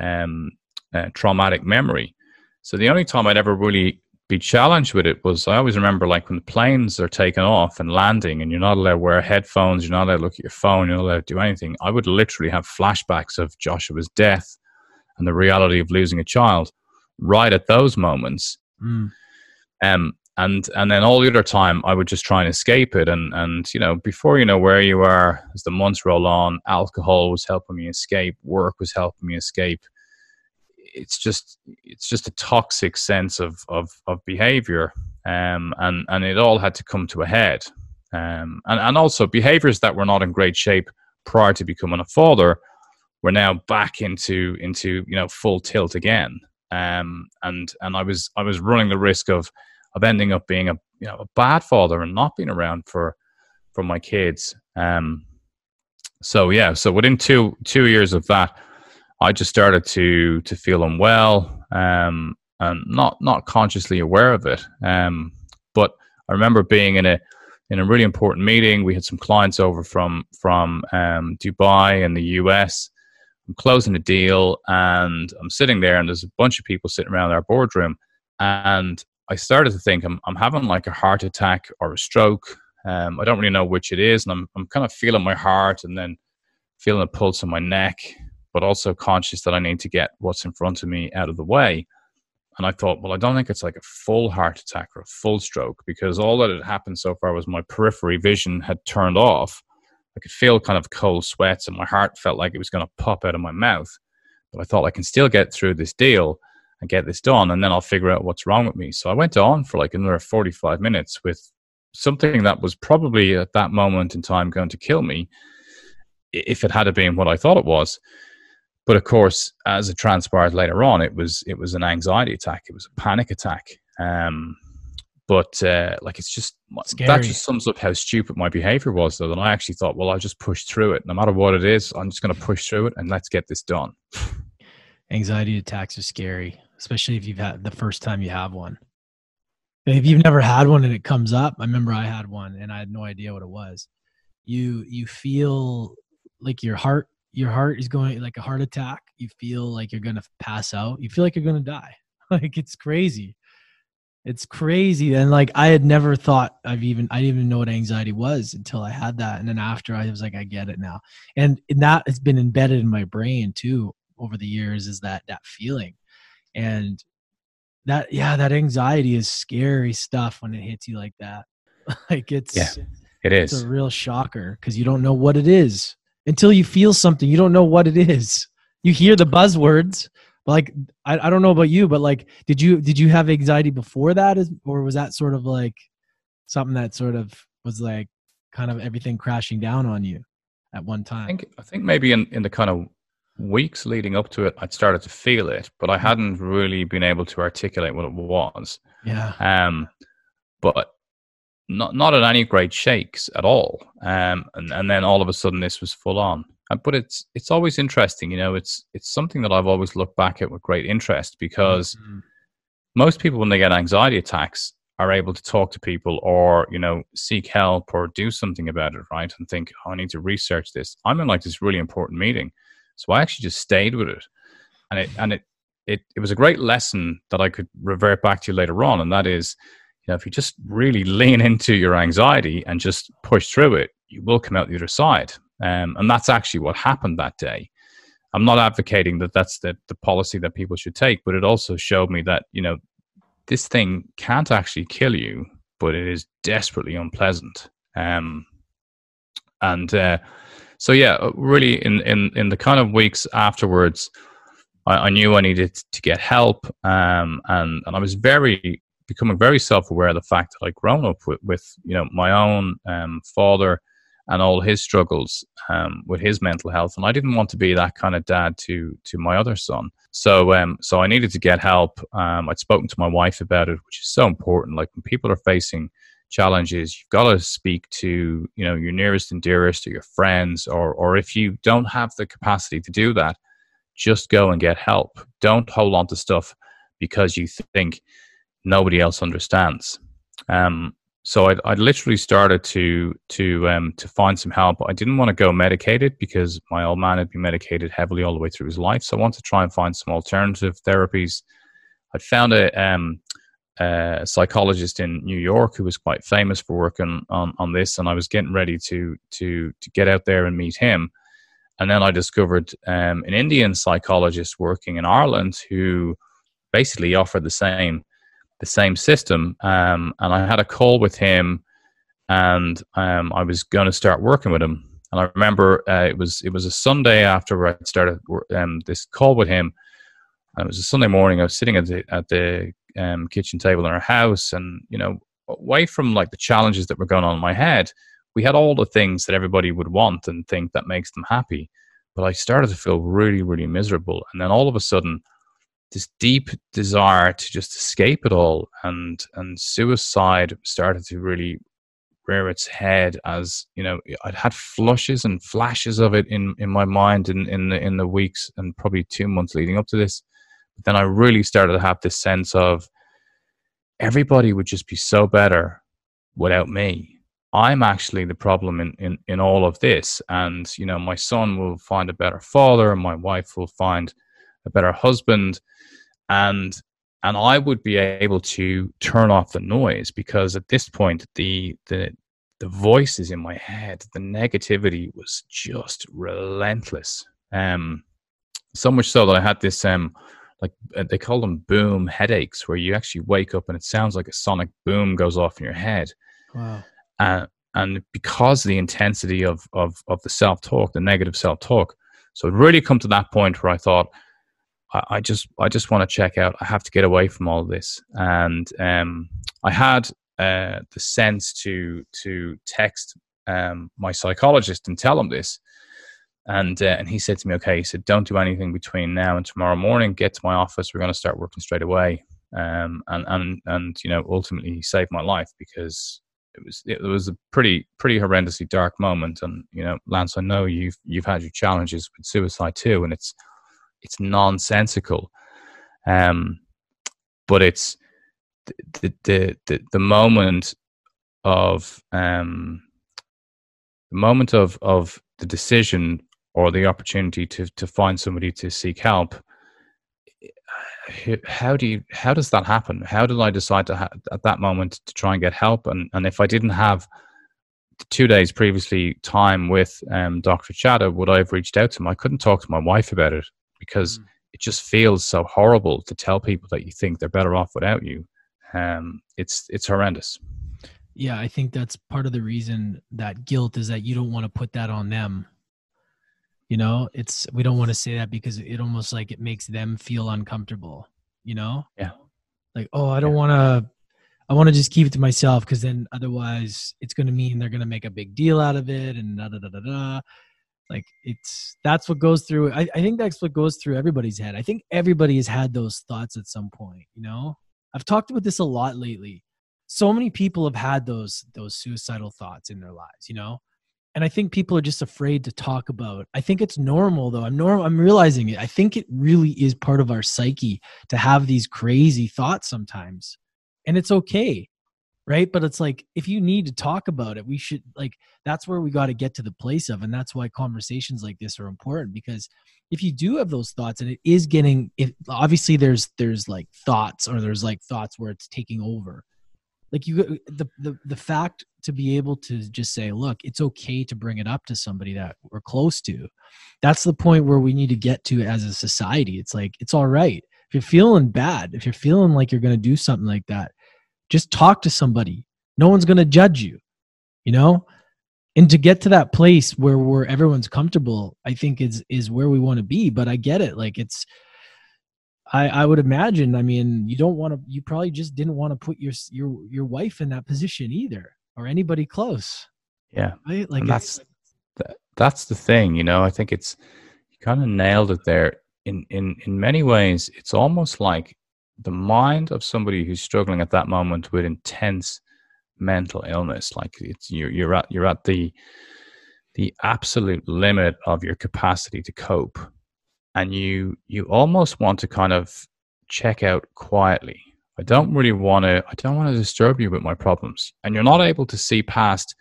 um, uh, traumatic memory. So the only time I'd ever really be challenged with it was I always remember like when the planes are taking off and landing and you're not allowed to wear headphones, you're not allowed to look at your phone, you're not allowed to do anything. I would literally have flashbacks of Joshua's death and the reality of losing a child right at those moments. Mm. Um, and and then all the other time I would just try and escape it and and you know before you know where you are as the months roll on alcohol was helping me escape work was helping me escape it's just it's just a toxic sense of of, of behavior um, and and it all had to come to a head. Um, and and also behaviors that were not in great shape prior to becoming a father were now back into into you know full tilt again. Um, and and I was I was running the risk of of ending up being a you know a bad father and not being around for for my kids. Um, so yeah so within two two years of that I just started to to feel unwell um, and not not consciously aware of it. Um, but I remember being in a in a really important meeting. We had some clients over from from um, Dubai and the US. I'm closing a deal, and I'm sitting there, and there's a bunch of people sitting around our boardroom, and I started to think I'm I'm having like a heart attack or a stroke. Um, I don't really know which it is, and I'm I'm kind of feeling my heart, and then feeling a pulse in my neck, but also conscious that I need to get what's in front of me out of the way. And I thought, well, I don't think it's like a full heart attack or a full stroke because all that had happened so far was my periphery vision had turned off. I could feel kind of cold sweats and my heart felt like it was going to pop out of my mouth. But I thought I can still get through this deal and get this done and then I'll figure out what's wrong with me. So I went on for like another 45 minutes with something that was probably at that moment in time going to kill me if it had been what I thought it was. But of course, as it transpired later on, it was it was an anxiety attack. It was a panic attack. Um, but uh, like it's just Scary. that just sums up how stupid my behavior was. Though, and I actually thought, well, I'll just push through it, no matter what it is. I'm just going to push through it, and let's get this done. Anxiety attacks are scary, especially if you've had the first time you have one. If you've never had one and it comes up, I remember I had one and I had no idea what it was. You you feel like your heart your heart is going like a heart attack. You feel like you're going to pass out. You feel like you're going to die. (laughs) Like it's crazy. It's crazy. And like I had never thought I've even I didn't even know what anxiety was until I had that. And then after I was like, I get it now. And, and that has been embedded in my brain too over the years is that that feeling. And that yeah, that anxiety is scary stuff when it hits you like that. (laughs) like it's yeah, it is. It's a real shocker because you don't know what it is until you feel something. You don't know what it is. You hear the buzzwords. Like I, I don't know about you, but like, did you did you have anxiety before that, or was that sort of like something that sort of was like kind of everything crashing down on you at one time? I think I think maybe in in the kind of weeks leading up to it, I'd started to feel it, but I mm. hadn't really been able to articulate what it was. Yeah. Um, but not not at any great shakes at all. Um, and and then all of a sudden this was full on. Uh, but it's it's always interesting, you know. It's it's something that I've always looked back at with great interest because mm-hmm. most people when they get anxiety attacks are able to talk to people or you know seek help or do something about it, right? And think, oh, I need to research this. I'm in like this really important meeting, so I actually just stayed with it, and it and it it it was a great lesson that I could revert back to later on, and that is you know, if you just really lean into your anxiety and just push through it, you will come out the other side. Um, and that's actually what happened that day. I'm not advocating that that's the, the policy that people should take, but it also showed me that, you know, this thing can't actually kill you, but it is desperately unpleasant. Um, and uh, so, yeah, uh, really, in, in, in the kind of weeks afterwards, I, I knew I needed to get help. Um, and, and I was very becoming very self-aware of the fact that I'd grown up with, with you know my own um, father and all his struggles um, with his mental health, and I didn't want to be that kind of dad to to my other son. So um, so I needed to get help. Um, I'd spoken to my wife about it, which is so important. Like when people are facing challenges, you've got to speak to you know your nearest and dearest or your friends, or or if you don't have the capacity to do that, just go and get help. Don't hold on to stuff because you think nobody else understands. Um, so I'd, I'd literally started to to um, to find some help. I didn't want to go medicated because my old man had been medicated heavily all the way through his life. So I wanted to try and find some alternative therapies. I'd found a, um, a psychologist in New York who was quite famous for working on, on this, and I was getting ready to to to get out there and meet him. And then I discovered um, an Indian psychologist working in Ireland who basically offered the same the same system. Um, and I had a call with him, and um, I was going to start working with him. And I remember uh, it was it was a Sunday after I started um, this call with him. And it was a Sunday morning. I was sitting at the at the um, kitchen table in our house, and you know, away from like the challenges that were going on in my head, we had all the things that everybody would want and think that makes them happy. But I started to feel really, really miserable. And then all of a sudden, this deep desire to just escape it all and and suicide started to really rear its head as you know I'd had flushes and flashes of it in in my mind in in the in the weeks and probably two months leading up to this but then I really started to have this sense of everybody would just be so better without me I'm actually the problem in, in, in all of this. And, you know, my son will find a better father, and my wife will find a better husband and and I would be able to turn off the noise because at this point the the the voices in my head, the negativity was just relentless. Um, so much so that I had this um, like uh, they call them boom headaches, where you actually wake up and it sounds like a sonic boom goes off in your head. Wow. Uh, and because the intensity of of of the self talk, the negative self talk, so it really come to that point where I thought, I, I just I just want to check out. I have to get away from all of this, and um, I had uh, the sense to to text um, my psychologist and tell him this. And uh, and he said to me, okay, he said, don't do anything between now and tomorrow morning. Get to my office. We're going to start working straight away. Um, and and and you know, ultimately, he saved my life because it was it was a pretty pretty horrendously dark moment. And you know, Lance, I know you've you've had your challenges with suicide too, and it's it's nonsensical. Um, but it's the the the, the moment of um, the moment of of the decision or the opportunity to to find somebody to seek help how do you how does that happen? How did i decide to ha- at that moment to try and get help? And and if i didn't have two days previously time with um, dr chada would i have reached out to him? I couldn't talk to my wife about it because mm. it just feels so horrible to tell people that you think they're better off without you. Um, it's it's horrendous. Yeah, I think that's part of the reason that guilt is that you don't want to put that on them. You know, it's we don't want to say that because it almost like it makes them feel uncomfortable. You know? Yeah. Like, oh, I don't yeah. want to. I want to just keep it to myself because then otherwise it's going to mean they're going to make a big deal out of it and da da da da da like it's that's what goes through I, I think that's what goes through everybody's head. I think everybody has had those thoughts at some point you know? I've talked about this a lot lately. So many people have had those those suicidal thoughts in their lives you know? And i think people are just afraid to talk about i think it's normal though. I'm normal i'm realizing it. I think it really is part of our psyche to have these crazy thoughts sometimes. And it's okay right? But it's like if you need to talk about it we should like that's where we got to get to the place of and that's why conversations like this are important because if you do have those thoughts and it is getting if obviously there's there's like thoughts or there's like thoughts where it's taking over. Like you the, the the fact to be able to just say look it's okay to bring it up to somebody that we're close to that's the point where we need to get to as a society. It's like it's all right. If you're feeling bad if you're feeling like you're going to do something like that just talk to somebody. No one's going to judge you, you know? And to get to that place where where everyone's comfortable, I think is is where we want to be, but I get it. Like it's I I would imagine, I mean, you don't want to you probably just didn't want to put your your your wife in that position either or anybody close. Yeah. Right? Like that's that's the thing, you know. I think it's you kind of nailed it there. In in in many ways, it's almost like the mind of somebody who's struggling at that moment with intense mental illness like it's you're, you're at you're at the the absolute limit of your capacity to cope and you you almost want to kind of check out quietly I don't really want to, I don't want to disturb you with my problems. And you're not able to see past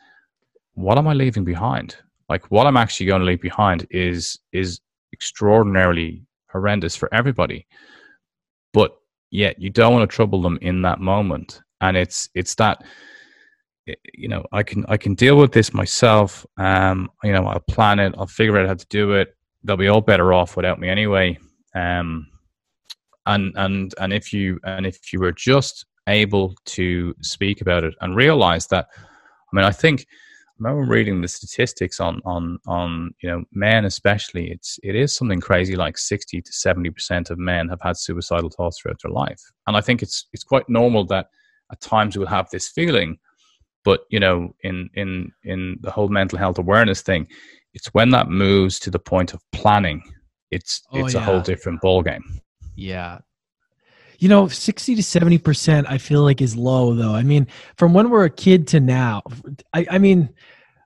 what am I leaving behind? Like what I'm actually going to leave behind is, is extraordinarily horrendous for everybody. Yet you don't want to trouble them in that moment. And it's, it's that, you know, I can, I can deal with this myself. Um, you know, I'll plan it. I'll figure out how to do it. They'll be all better off without me anyway. Um, and and and if you and if you were just able to speak about it and realize that i mean i think remember reading the statistics on on on you know men especially it's it is something crazy like 60 to 70 percent of men have had suicidal thoughts throughout their life and i think it's it's quite normal that at times we'll have this feeling but you know in in in the whole mental health awareness thing it's when that moves to the point of planning it's oh, it's yeah. a whole different ball game yeah. You know, 60 to 70% I feel like is low though. I mean, from when we're a kid to now, I, I mean,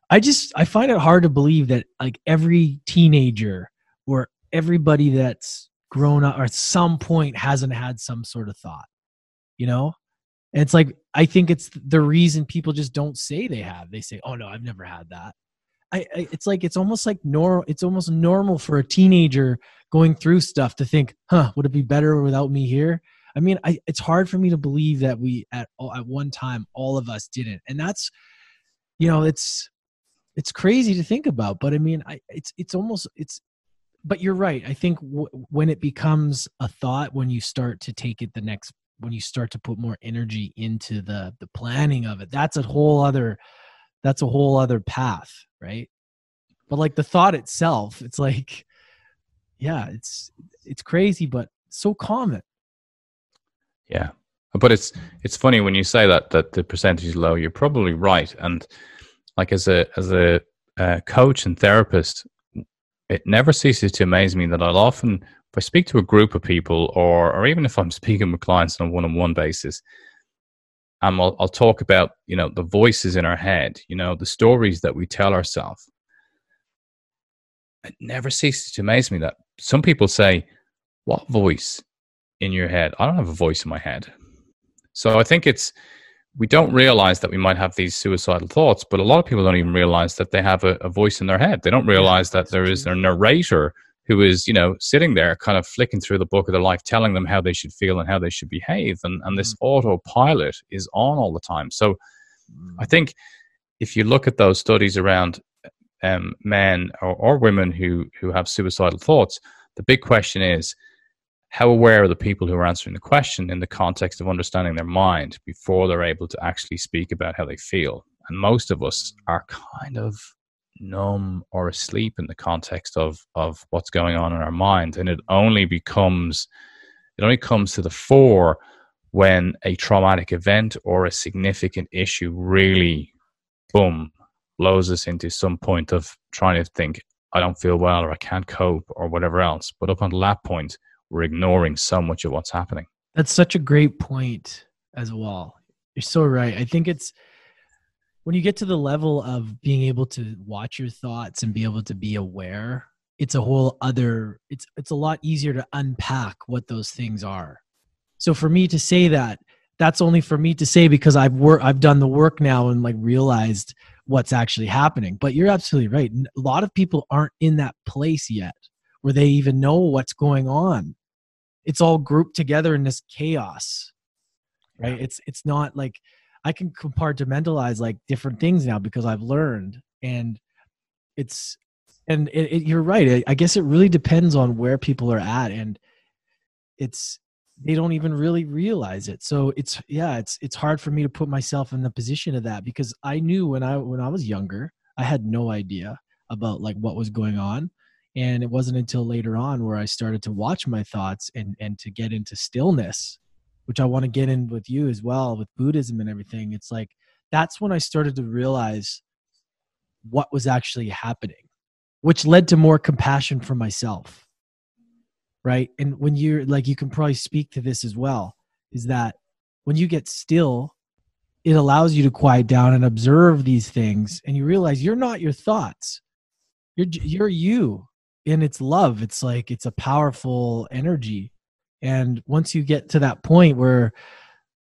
I just I find it hard to believe that like every teenager or everybody that's grown up or at some point hasn't had some sort of thought. You know? And it's like I think it's the reason people just don't say they have. They say, "Oh no, I've never had that." I, I, it's like it's almost like normal it's almost normal for a teenager going through stuff to think huh would it be better without me here i mean I, it's hard for me to believe that we at at one time all of us didn't and that's you know it's it's crazy to think about but i mean I, it's it's almost it's but you're right. I think w- when it becomes a thought when you start to take it the next when you start to put more energy into the the planning of it that's a whole other that's a whole other path right? But like the thought itself it's like yeah it's it's crazy but so common. Yeah. But it's it's funny when you say that that the percentage is low you're probably right. And like as a as a uh, coach and therapist it never ceases to amaze me that i'll often if i speak to a group of people or or even if i'm (laughs) speaking with clients on a one-on-one basis um, I'll, I'll talk about you know the voices in our head you know the stories that we tell ourselves. It never ceases to amaze me that some people say what voice in your head? I don't have a voice in my head. So i think it's we don't realize that we might have these suicidal thoughts but a lot of people don't even realize that they have a, a voice in their head they don't realize that there is a narrator who is you know sitting there kind of flicking through the book of their life telling them how they should feel and how they should behave and, and this mm. autopilot is on all the time so mm. i think if you look at those studies around um, men or, or women who who have suicidal thoughts the big question is how aware are the people who are answering the question in the context of understanding their mind before they're able to actually speak about how they feel? And most of us are kind of numb or asleep in the context of of what's going on in our mind. And it only becomes it only comes to the fore when a traumatic event or a significant issue really boom blows us into some point of trying to think i don't feel well or i can't cope or whatever else. But up until that point we're ignoring so much of what's happening. That's such a great point as well. You're so right. I think it's when you get to the level of being able to watch your thoughts and be able to be aware it's a whole other it's it's a lot easier to unpack what those things are. So for me to say that that's only for me to say because i've worked i've done the work now and like realized what's actually happening. But you're absolutely right. A lot of people aren't in that place yet where they even know what's going on it's all grouped together in this chaos right yeah. it's it's not like I can compartmentalize like different things now because I've learned and it's and it, it, you're right. I guess it really depends on where people are at and it's they don't even really realize it. So it's yeah, it's it's hard for me to put myself in the position of that because I knew when I when I was younger, I had no idea about like what was going on and it wasn't until later on where I started to watch my thoughts and and to get into stillness which I want to get in with you as well with Buddhism and everything. It's like that's when I started to realize what was actually happening, which led to more compassion for myself. Right. And when you're like, you can probably speak to this as well, is that when you get still, it allows you to quiet down and observe these things and you realize you're not your thoughts. You're, you're you and it's love. It's like, it's a powerful energy and once you get to that point where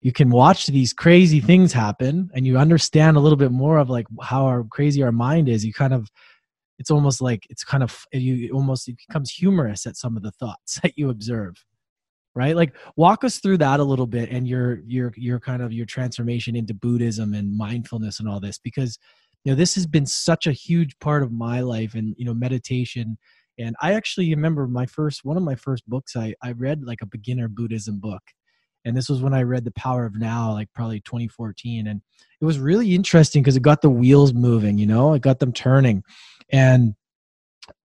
you can watch these crazy things happen and you understand a little bit more of like how our crazy our mind is you kind of it's almost like it's kind of you almost it becomes humorous at some of the thoughts (laughs) that you observe right like walk us through that a little bit and your your your kind of your transformation into buddhism and mindfulness and all this because you know this has been such a huge part of my life and you know meditation and i actually remember my first one of my first books i i read like a beginner buddhism book and this was when i read the power of now like probably 2014 and it was really interesting because it got the wheels moving you know? It got them turning and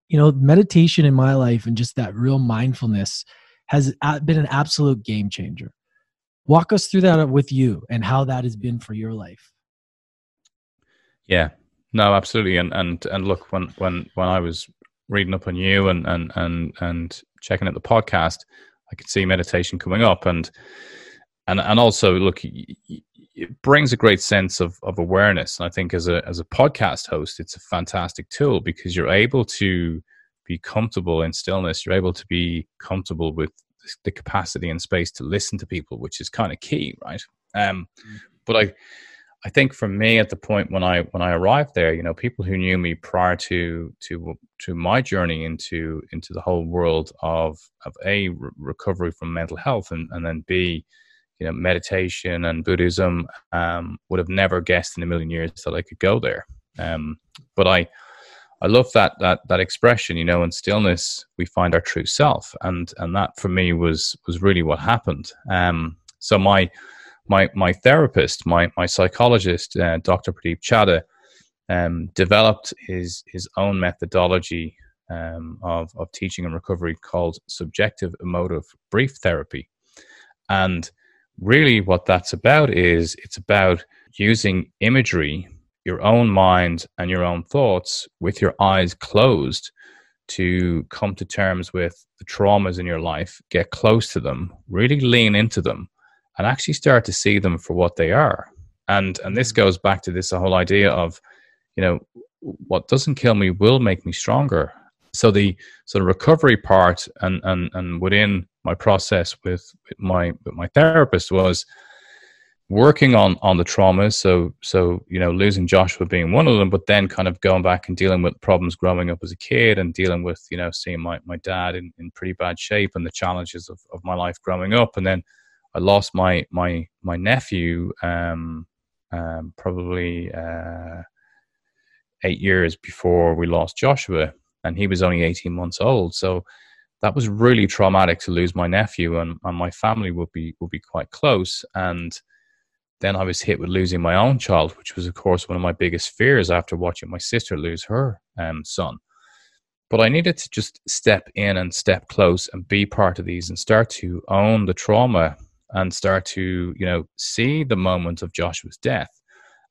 you know meditation in my life and just that real mindfulness has been an absolute game changer. Walk us through that with you and how that has been for your life. Yeah. No absolutely and and and look when when when i was reading up on you and and and and checking out the podcast I could see meditation coming up, and and and also look, it brings a great sense of of awareness. And I think as a as a podcast host, it's a fantastic tool because you're able to be comfortable in stillness. You're able to be comfortable with the capacity and space to listen to people, which is kind of key, right? Um. But I I think for me at the point when I when I arrived there, you know, people who knew me prior to to to my journey into into the whole world of of a re- recovery from mental health and and then b you know meditation and Buddhism um, would have never guessed in a million years that I could go there. Um, but I I love that that that expression, you know, in stillness we find our true self, and and that for me was was really what happened. Um, so my my my therapist, my my psychologist, uh, Dr. Pradeep Chadha, um, developed his his own methodology um, of of teaching and recovery called subjective emotive brief therapy, and really what that's about is it's about using imagery, your own mind and your own thoughts with your eyes closed to come to terms with the traumas in your life, get close to them, really lean into them and actually start to see them for what they are. And and this mm. goes back to this whole idea of, you know, what doesn't kill me will make me stronger. So the sort of recovery part and and and within my process with, with my with my therapist was working on on the traumas so so you know losing joshua being one of them but then kind of going back and dealing with problems growing up as a kid and dealing with you know seeing my, my dad in, in pretty bad shape and the challenges of, of my life growing up and then I lost my my my nephew um, um, probably uh, eight years before we lost Joshua, and he was only eighteen months old. So that was really traumatic to lose my nephew, and, and my family would be would be quite close. And then I was hit with losing my own child, which was, of course, one of my biggest fears after watching my sister lose her um, son. But I needed to just step in and step close and be part of these and start to own the trauma and start to you know see the moment of Joshua's death.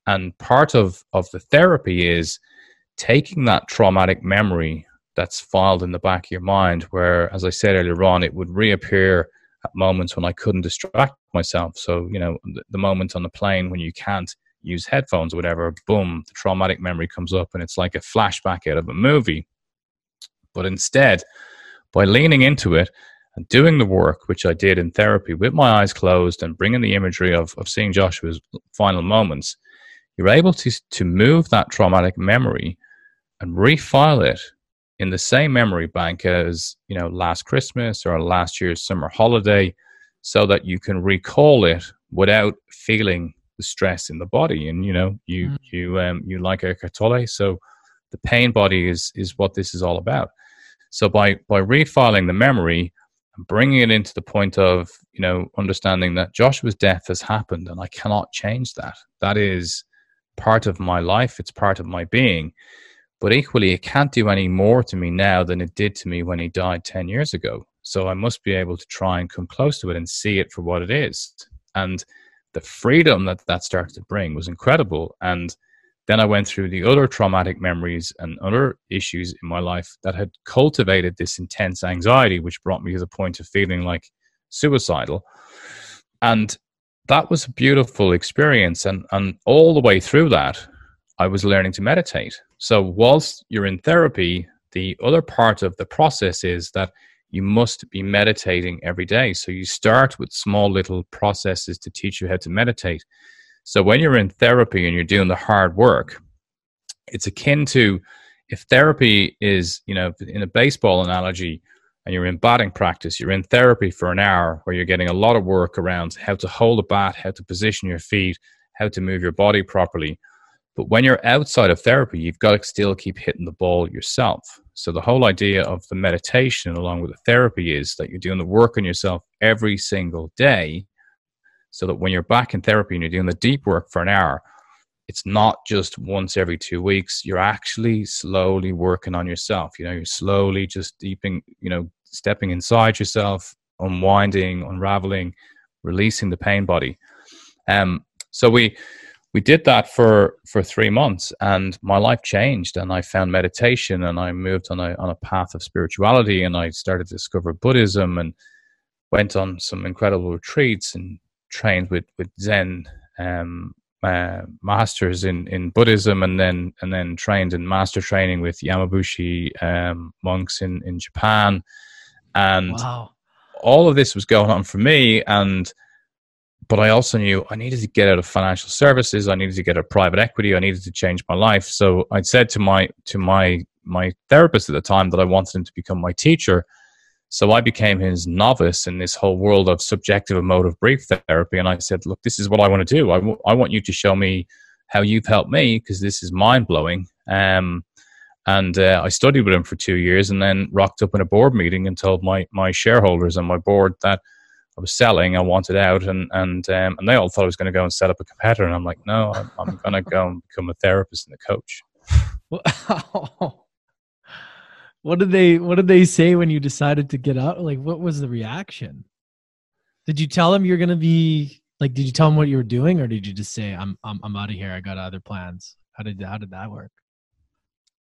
And part of of the therapy is taking that traumatic memory that's filed in the back of your mind, where, as I said earlier on, it would reappear at moments when I couldn't distract myself. So you know the, the moment on the plane when you can't use headphones or whatever, boom, the traumatic memory comes up, and it's like a flashback out of a movie. But instead, by leaning into it and doing the work, which I did in therapy with my eyes closed and bringing the imagery of, of seeing Joshua's final moments, you're able to, to move that traumatic memory and refile it in the same memory bank as, you know, last Christmas or last year's summer holiday so that you can recall it without feeling the stress in the body. And, you know, you, mm. you, um, you like Eckhart Tolle. So the pain body is, is what this is all about. So by, by refiling the memory, and bringing it into the point of you know understanding that Joshua's death has happened and I cannot change that. That is part of my life. It's part of my being. But equally, it can't do any more to me now than it did to me when he died 10 years ago. So I must be able to try and come close to it and see it for what it is. And the freedom that that started to bring was incredible. And then I went through the other traumatic memories and other issues in my life that had cultivated this intense anxiety, which brought me to the point of feeling like suicidal. And that was a beautiful experience. And, and all the way through that, I was learning to meditate. So, whilst you're in therapy, the other part of the process is that you must be meditating every day. So you start with small little processes to teach you how to meditate. So when you're in therapy and you're doing the hard work, it's akin to if therapy is, you know, in a baseball analogy, and you're in batting practice, you're in therapy for an hour where you're getting a lot of work around how to hold a bat, how to position your feet, how to move your body properly. But when you're outside of therapy, you've got to still keep hitting the ball yourself. So the whole idea of the meditation along with the therapy is that you're doing the work on yourself every single day so that when you're back in therapy and you're doing the deep work for an hour, it's not just once every two weeks. You're actually slowly working on yourself. You know, you're slowly just deeping, you know, stepping inside yourself, unwinding, unraveling, releasing the pain body. Um, so we we did that for for three months, and my life changed, and I found meditation, and I moved on a on a path of spirituality, and I started to discover Buddhism, and went on some incredible retreats and trained with with Zen um, uh, masters in, in Buddhism, and then and then trained in master training with Yamabushi um, monks in in Japan, and wow. all of this was going on for me, and but I also knew I needed to get out of financial services. I needed to get out of private equity. I needed to change my life. So I said to my to my my therapist at the time that I wanted him to become my teacher. So I became his novice in this whole world of subjective emotive brief therapy. And I said, look, this is what I want to do. I, w- I want you to show me how you've helped me because this is mind blowing. Um, and uh, I studied with him for two years and then rocked up in a board meeting and told my, my shareholders and my board that I was selling, I wanted out. And, and, um, and they all thought I was going to go and set up a competitor. And I'm like, no, I'm, I'm going to go and become a therapist and a coach. (laughs) (laughs) (laughs) what did they what did they say when you decided to get out like what was the reaction? Did you tell them you're to be like did you tell them what you were doing or did you just say i'm i'm, I'm out of here. I got other plans. How did how did that work?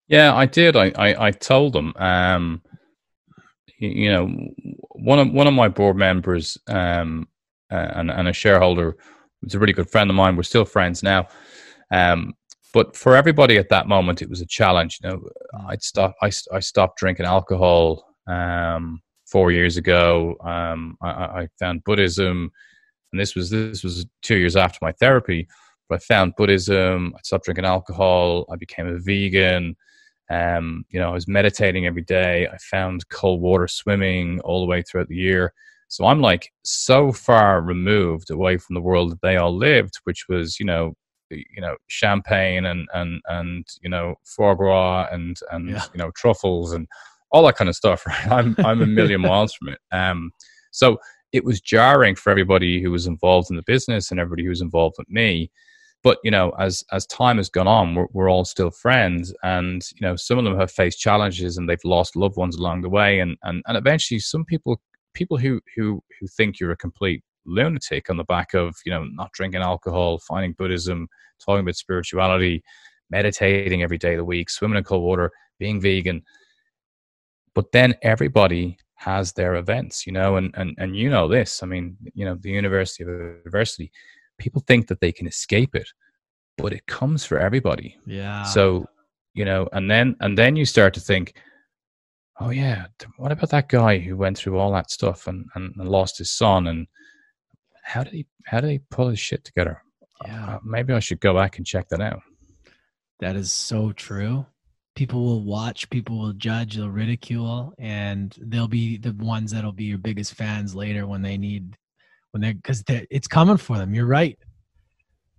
Yeah i did. I i, I told them um you know one of one of my board members um and, and a shareholder was a really good friend of mine. We're still friends now. Um but for everybody at that moment, it was a challenge. You know, mm. I'd stop. I, I stopped drinking alcohol um, four years ago. Um, I, I, found Buddhism, and this was this was two years after my therapy. But I found Buddhism. I stopped drinking alcohol. I became a vegan. Um, you know, I was meditating every day. I found cold water swimming all the way throughout the year. So I'm like so far removed away from the world that they all lived, which was, you know, you know champagne and and and you know foie gras and and yeah. you know truffles and all that kind of stuff. (laughs) Right? I'm I'm a million (laughs) miles from it. Um, so it was jarring for everybody who was involved in the business and everybody who was involved with me. But you know, as as time has gone on, we're, we're all still friends, and you know, some of them have faced challenges and they've lost loved ones along the way, and and and eventually, some people people who who who think you're a complete lunatic on the back of you know not drinking alcohol, finding Buddhism, talking about spirituality, meditating every day of the week, swimming in cold water, being vegan. But then everybody has their events, you know, and and and you know this. I mean, you know, the University of Adversity, people think that they can escape it, but it comes for everybody. Yeah. So, you know, and then and then you start to think, oh yeah, what about that guy who went through all that stuff and, and, and lost his son and how did he how did he pull his shit together? Yeah, uh, maybe I should go back and check that out. That is so true. People will watch, people will judge, they'll ridicule, and they'll be the ones that'll be your biggest fans later when they need when they're because they're, it's coming for them. You're right.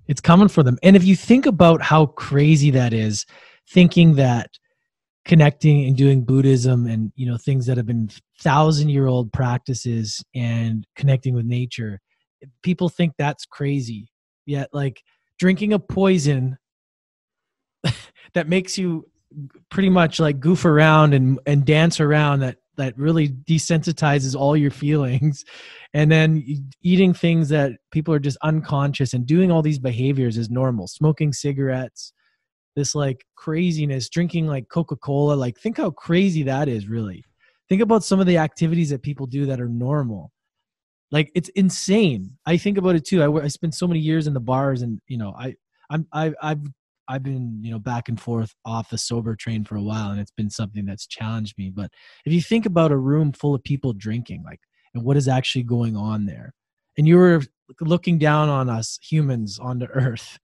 It's coming for them. And if you think about how crazy that is, thinking that connecting and doing buddhism and you know things that have been thousand year old practices and connecting with nature people think that's crazy. Yet like drinking a poison (laughs) that makes you pretty much like goof around and and dance around that that really desensitizes all your feelings. And then eating things that people are just unconscious and doing all these behaviors is normal. Smoking cigarettes this like craziness drinking like coca-cola like think how crazy that is really. Think about some of the activities that people do that are normal like it's insane. I think about it too. I, I spent so many years in the bars, and you know, I I'm I, I've I've been, you know, back and forth off the sober train for a while and it's been something that's challenged me. But if you think about a room full of people drinking, like, and what is actually going on there, and you were looking down on us humans on the (laughs) earth,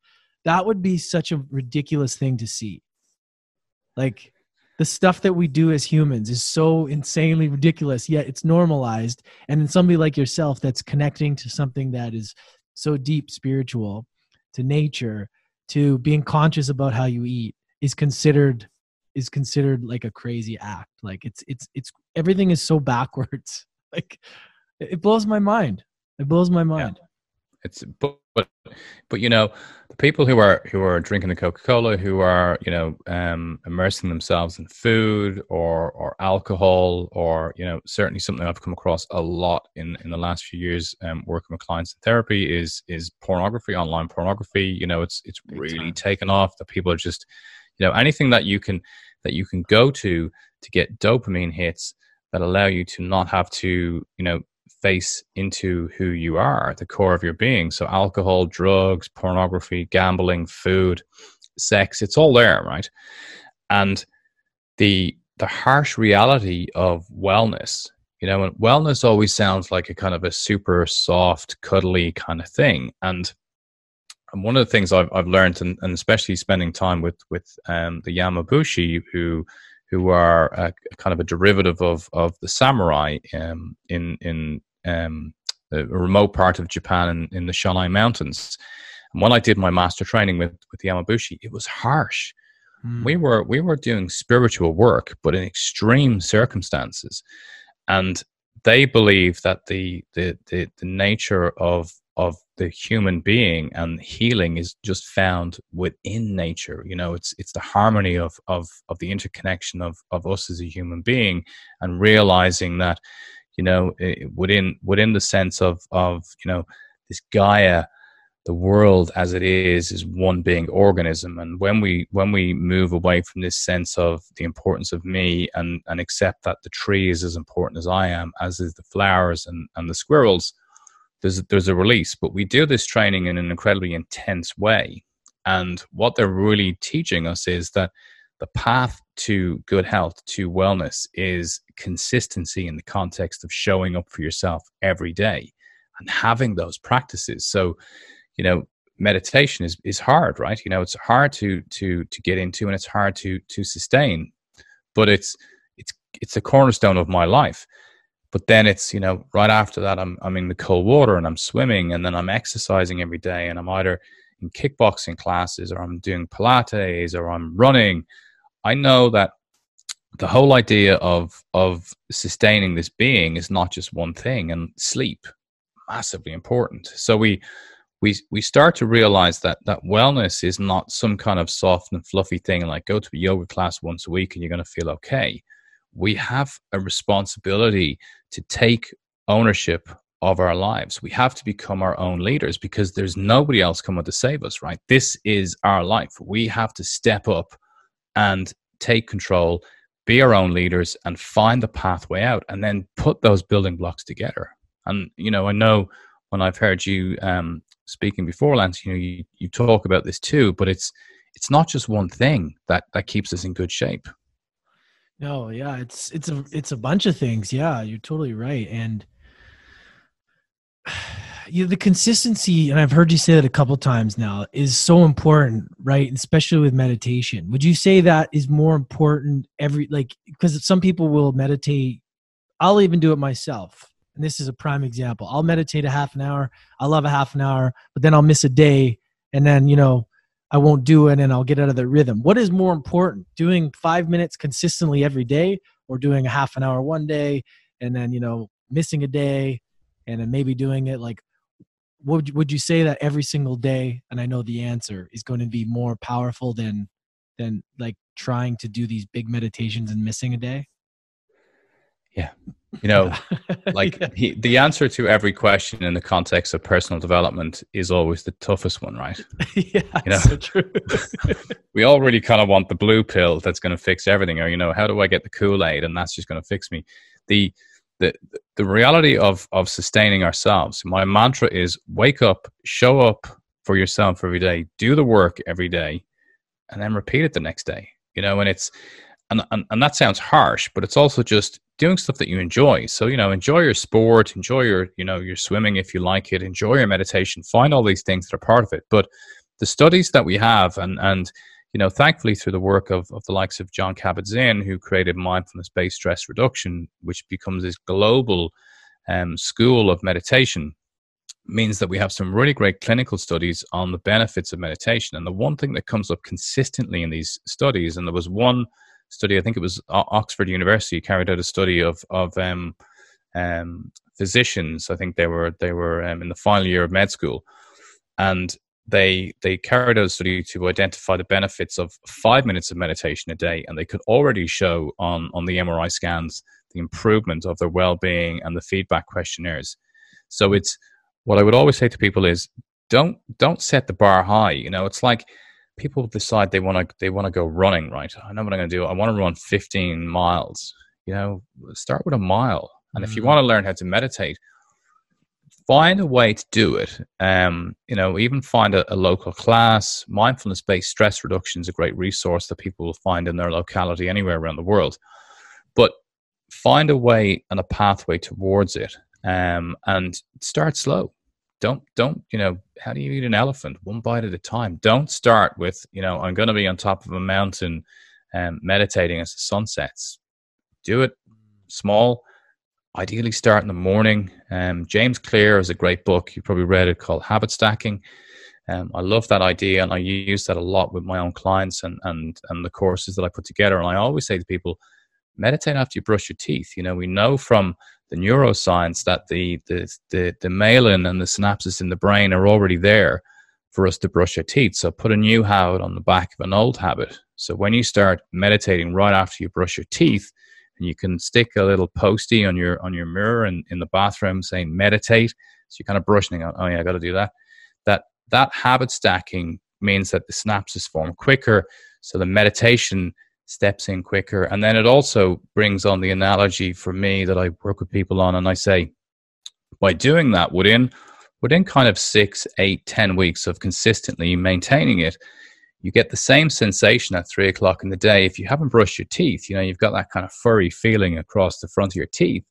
that would be such a ridiculous thing to see. Like, the stuff that we do as humans is so insanely ridiculous, yet it's normalized. And then somebody like yourself that's connecting to something that is so deep spiritual, to nature, to being conscious about how you eat is considered is considered like a crazy act like it's it's it's everything is so backwards (laughs) like it blows my mind it blows my mind yeah. it's but, but you know the people who are who are drinking the coca-cola who are you know um immersing themselves in food or or alcohol or you know certainly something i've come across a lot in in the last few years um working with clients in therapy is is pornography online pornography. You know it's it's really taken off that people are just you know anything that you can that you can go to to get dopamine hits that allow you to not have to you know face into who you are the core of your being. So, alcohol, drugs, pornography, gambling, food, sex, it's all there, right? And the the harsh reality of wellness, you know, and wellness always sounds like a kind of a super soft, cuddly kind of thing. And and one of the things I've, I've learned, and, and especially spending time with with um, the Yamabushi, who who are a, kind of a derivative of of the samurai um, in in um, a remote part of Japan in, in the Shonai Mountains. And when I did my master training with with the Yamabushi, it was harsh. Mm. We were we were doing spiritual work, but in extreme circumstances, and they believe that the the the, the nature of of the human being and healing is just found within nature you know it's it's the harmony of of of the interconnection of of us as a human being and realizing that you know within within the sense of of you know this gaia the world as it is is one being organism. And when we when we move away from this sense of the importance of me and and accept that the tree is as important as i am as is the flowers and and the squirrels there's there's a release but we do this training in an incredibly intense way and what they're really teaching us is that the path to good health, to wellness, is consistency in the context of showing up for yourself every day and having those practices. So, you know, meditation is is hard, right? You know, it's hard to to to get into and it's hard to to sustain, but it's it's it's a cornerstone of my life. But then it's you know right after that I'm I'm in the cold water and I'm swimming and then I'm exercising every day and I'm either in kickboxing classes or I'm doing Pilates or I'm running I know that the whole idea of of sustaining this being is not just one thing, and sleep massively important. So we we we start to realize that that wellness is not some kind of soft and fluffy thing like go to a yoga class once a week and you're going to feel okay. We have a responsibility to take ownership of our lives. We have to become our own leaders because there's nobody else coming to save us, right? This is our life. We have to step up and take control, be our own leaders, and find the pathway out, and then put those building blocks together. And you know, I know when I've heard you um, speaking before, Lance, you know, you, you talk about this too, but it's it's not just one thing that that keeps us in good shape. No, yeah, it's it's a it's a bunch of things. Yeah, you're totally right, and (sighs) you know, the consistency, and I've heard you say that a couple times now, is so important, right? Especially with meditation. Would you say that is more important every like because some people will meditate? I'll even do it myself. And this is a prime example. I'll meditate a half an hour. I love a half an hour, but then I'll miss a day and then, you know, I won't do it and I'll get out of the rhythm. What is more important, doing five minutes consistently every day or doing a half an hour one day and then, you know, missing a day and then maybe doing it like would would you say that every single day and i know the answer is going to be more powerful than than like trying to do these big meditations and missing a day yeah you know (laughs) like yeah. he, the answer to every question in the context of personal development is always the toughest one right (laughs) yeah you know? so true (laughs) we all really kind of want the blue pill that's going to fix everything or you know how do i get the kool-aid and that's just going to fix me the the the reality of of sustaining ourselves my mantra is wake up show up for yourself every day do the work every day and then repeat it the next day. You know, and it's and, and and that sounds harsh, but it's also just doing stuff that you enjoy. So you know, enjoy your sport, enjoy your you know your swimming if you like it, enjoy your meditation, find all these things that are part of it. But the studies that we have, and and you know, thankfully through the work of, of the likes of Jon Kabat-Zinn, who created mindfulness-based stress reduction, which becomes this global um, school of meditation, means that we have some really great clinical studies on the benefits of meditation. And the one thing that comes up consistently in these studies, and there was one study, I think it was Oxford University, carried out a study of of um, um, physicians. I think they were they were um, in the final year of med school, and they they carried out a study to identify the benefits of five minutes of meditation a day, and they could already show on on the MRI scans the improvement of their well-being and the feedback questionnaires. So it's what I would always say to people is don't don't set the bar high. You know, it's like people decide they want to they want to go running. Right? I know what I'm going to do. I want to run 15 miles. You know, start with a mile. And mm-hmm. if you mm. want to learn how to meditate, find a way to do it. Um, you know, even find a, a local class. Mindfulness based stress reduction is a great resource that people will find in their locality anywhere around the world. But find a way and a pathway towards it um, and start slow. Don't don't you know how do you eat an elephant one bite at a time? Don't start with you know I'm going to be on top of a mountain and um, meditating as the sun sets. Do it small. Ideally, start in the morning. Um, James Clear has a great book. You probably read it called Habit Stacking. Um, I love that idea, and I use that a lot with my own clients and and and the courses that I put together. And I always say to people, meditate after you brush your teeth. You know, we know from the neuroscience that the the the, the myelin and the synapses in the brain are already there for us to brush our teeth. So put a new habit on the back of an old habit. So when you start meditating right after you brush your teeth, and you can stick a little postie on your on your mirror and in the bathroom saying meditate. So you're kind of brushing oh yeah, I got to do that. That that habit stacking means that the synapses form quicker. So the meditation steps in quicker. And then it also brings on the analogy for me that I work with people on, and I say, by doing that within within kind of six, eight, ten weeks of consistently maintaining it, you get the same sensation at three o'clock in the day. If you haven't brushed your teeth, you know, you've got that kind of furry feeling across the front of your teeth.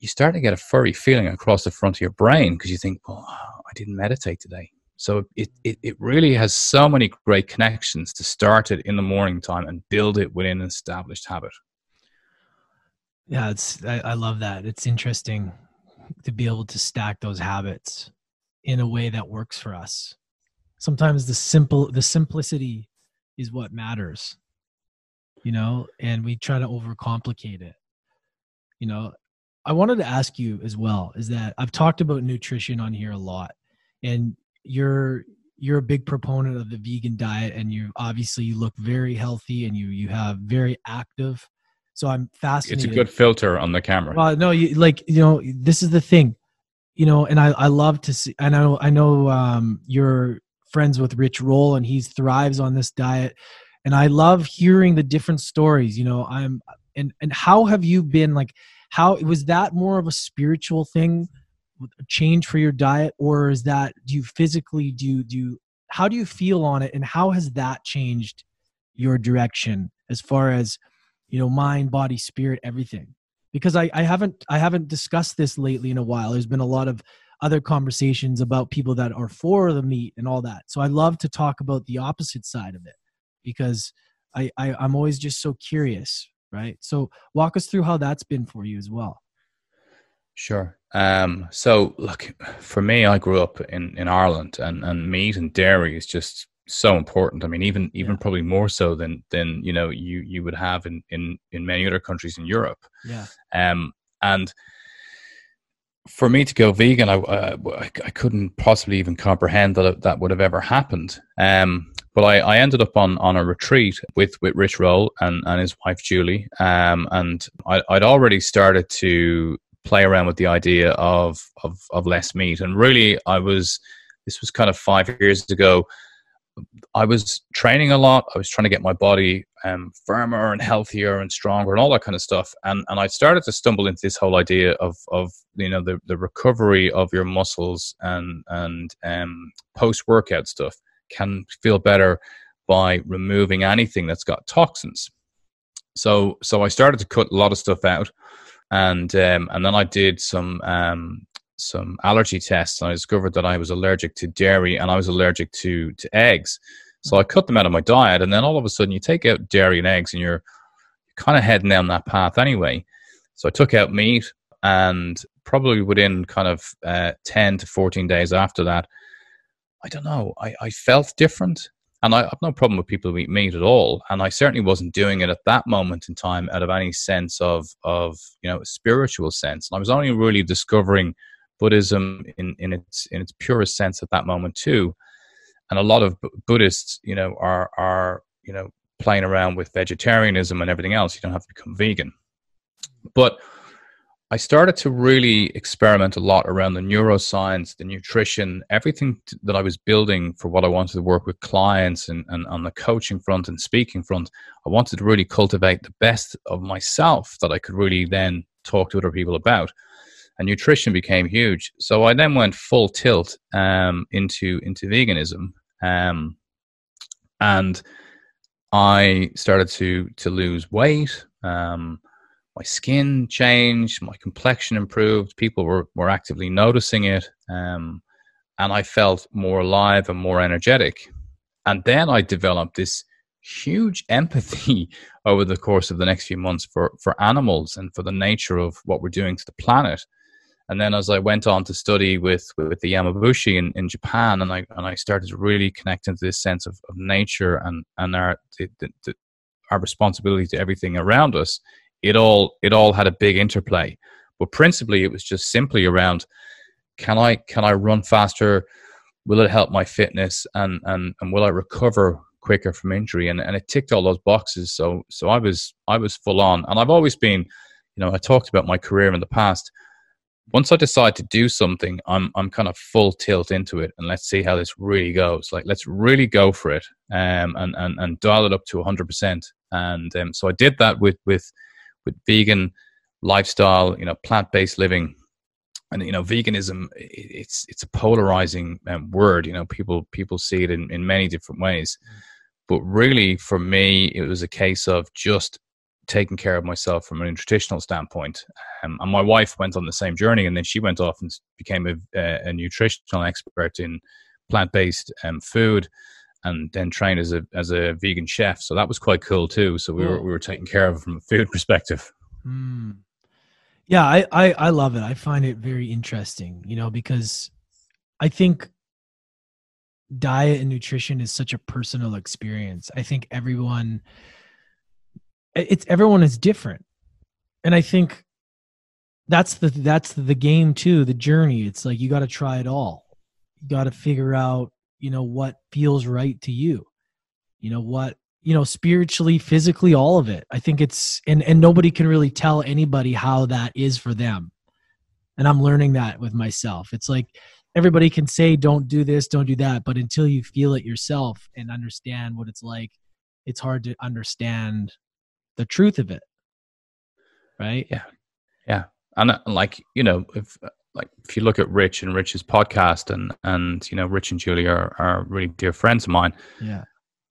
You start to get a furry feeling across the front of your brain because you think, well, I didn't meditate today. So it, it, it really has so many great connections to start it in the morning time and build it within an established habit. Yeah, it's I, I love that. It's interesting to be able to stack those habits in a way that works for us. Sometimes the simple the simplicity is what matters. You know, and we try to overcomplicate it. You know, I wanted to ask you as well is that I've talked about nutrition on here a lot and you're you're a big proponent of the vegan diet and you obviously you look very healthy and you you have very active. So i'm fascinated it's a good filter on the camera. Well no you like you know this is the thing. You know and i i love to see and i know i know um you're friends with rich roll and he thrives on this diet. And i love hearing the different stories you know i'm and and how have you been like how was that more of a spiritual thing change for your diet or is that do you physically do you, do you, how do you feel on it and how has that changed your direction as far as you know mind body spirit everything? Because I, I haven't i haven't discussed this lately in a while. There's been a lot of other conversations about people that are for the meat and all that. So i love to talk about the opposite side of it because I, I i'm always just so curious right? So walk us through how that's been for you as well Sure. Um, so, look, for me, I grew up in, in Ireland, and, and meat and dairy is just so important. I mean, even even yeah. probably more so than than you know you you would have in in in many other countries in Europe. Yeah. Um, and for me to go vegan, I, I, I couldn't possibly even comprehend that that would have ever happened. Um, but I, I ended up on, on a retreat with, with Rich Roll and, and his wife Julie. Um, and I, I'd already started to play around with the idea of, of, of less meat. And really, I was, this was kind of five years ago. I was training a lot. I was trying to get my body um, firmer and healthier and stronger and all that kind of stuff. And and I started to stumble into this whole idea of of you know the, the recovery of your muscles and and um, post workout stuff can feel better by removing anything that's got toxins. So so I started to cut a lot of stuff out, and um, and then I did some um, some allergy tests, and I discovered that I was allergic to dairy and I was allergic to to eggs. So I cut them out of my diet, and then all of a sudden you take out dairy and eggs, and you're kind of heading down that path anyway. So I took out meat, and probably within kind of uh, 10 to 14 days after that, I don't know, I, I felt different. And I have no problem with people who eat meat at all. And I certainly wasn't doing it at that moment in time out of any sense of, of you know, spiritual sense. And I was only really discovering Buddhism in, in its in its purest sense at that moment too. And a lot of Buddhists, you know, are are you know playing around with vegetarianism and everything else. You don't have to become vegan. But I started to really experiment a lot around the neuroscience, the nutrition, everything t- that I was building for what I wanted to work with clients and, and on the coaching front and speaking front. I wanted to really cultivate the best of myself that I could really then talk to other people about. And nutrition became huge. So I then went full tilt um, into into veganism, um, and I started to to lose weight. Um, my skin changed, my complexion improved. People were, were actively noticing it. Um, and I felt more alive and more energetic. And then I developed this huge empathy (laughs) over the course of the next few months for, for animals and for the nature of what we're doing to the planet. And then as I went on to study with, with the Yamabushi in, in Japan, and I, and I started to really connect into this sense of, of nature and, and our, the, the, our responsibility to everything around us, it all it all had a big interplay. But principally it was just simply around can i can i run faster? Will it help my fitness? And and, and will i recover quicker from injury? And, and it ticked all those boxes. So so i was i was full on. And i've always been you know i talked about my career in the past. Once i decide to do something i'm i'm kind of full tilt into it and let's see how this really goes. Like let's really go for it um and and, and dial it up to 100% and um, so i did that with with with vegan lifestyle, you know, plant based living. And you know, veganism it's it's a polarizing um, word. You know, people people see it in, in many different ways. But really, for me, it was a case of just taking care of myself from a nutritional standpoint. Um, and my wife went on the same journey, and then she went off and became a, a nutritional expert in plant based um, food and then trained as a as a vegan chef. So that was quite cool too. So we were we were taking care of from a food (laughs) perspective. Mm. Yeah, I, I I love it. I find it very interesting, you know, because I think diet and nutrition is such a personal experience. I think everyone it's everyone is different. And I think that's the that's the game too, the journey. It's like you got to try it all. You got to figure out you know what feels right to you. You know what you know spiritually physically all of it. I think it's and and nobody can really tell anybody how that is for them. And i'm learning that with myself. It's like everybody can say don't do this don't do that but until you feel it yourself and understand what it's like it's hard to understand the truth of it. Right? Yeah. Yeah. And uh, like you know if like if you look at Rich and Rich's podcast and and you know Rich and Julie are are really dear friends of mine. Yeah.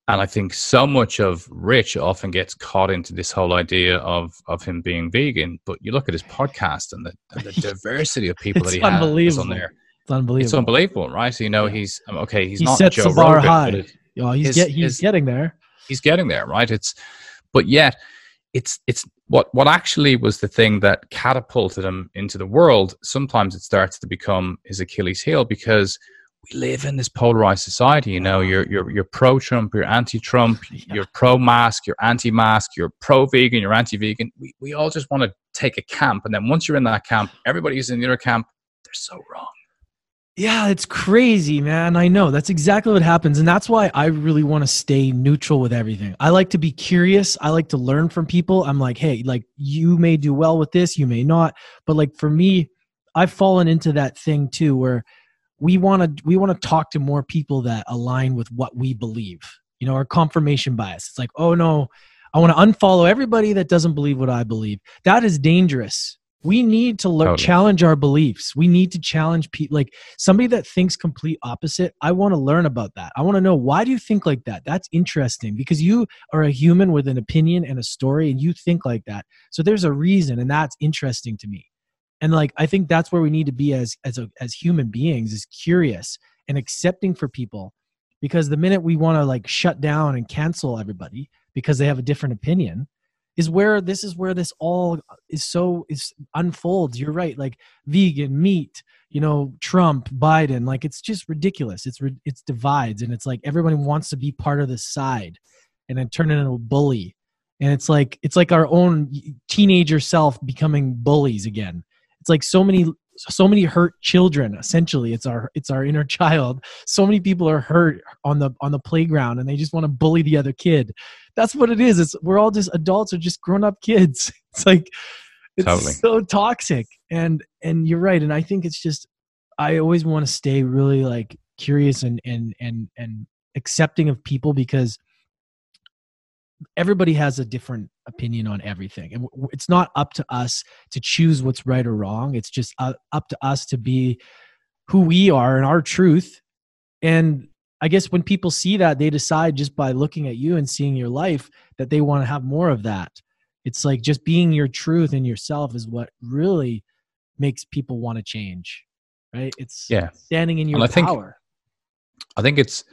And I think so much of Rich often gets caught into this whole idea of of him being vegan, but you look at his podcast and the, and the (laughs) diversity of people that he has on there. It's unbelievable. It's unbelievable, right? So you know yeah. he's um, okay. He's he not sets Joe the bar Rogan, high. It, oh, he's his, get, he's his, getting there. He's getting there, right? It's but yet it's it's what what actually was the thing that catapulted him into the world sometimes it starts to become his achilles heel because we live in this polarized society you know you're you're, you're pro-trump you're anti-trump (laughs) yeah. you're pro-mask you're anti-mask you're pro-vegan you're anti-vegan we, we all just want to take a camp and then once you're in that camp everybody's in the other camp they're so wrong yeah, it's crazy, man. I know. That's exactly what happens. And that's why I really want to stay neutral with everything. I like to be curious. I like to learn from people. I'm like, hey, like you may do well with this, you may not. But like for me, I've fallen into that thing too where we want to we want to talk to more people that align with what we believe. You know, our confirmation bias. It's like, oh no, I want to unfollow everybody that doesn't believe what I believe. That is dangerous we need to learn Totally. challenge our beliefs. We need to challenge people like somebody that thinks complete opposite i want to learn about that. I want to know why do you think like that? That's interesting because you are a human with an opinion and a story and you think like that. So there's a reason and that's interesting to me. And like i think that's where we need to be as as a, as human beings is curious and accepting for people. Because the minute we want to like shut down and cancel everybody because they have a different opinion is where this is where this all is so is unfolds. You're right like vegan meat you know trump biden like it's just ridiculous. It's it's divides and it's like everybody wants to be part of this side and then turn into a bully. And it's like it's like our own teenager self becoming bullies again. It's like so many so many hurt children essentially. It's our it's our inner (laughs) child. So many people are hurt on the on the playground and they just want to bully the other kid. That's what it is. It's we're all just adults or just grown-up kids. (laughs) It's like it's Totally. so toxic. And and you're right. And i think it's just i always want to stay really like curious and and and and accepting of people because everybody has a different opinion on everything. And it's not up to us to choose what's right or wrong. It's just up to us to be who we are and our truth. And i guess when people see that they decide just by looking at you and seeing your life that they want to have more of that. It's like just being your truth and yourself is what really makes people want to change right? It's Yeah. standing in your And I think- power. I think it's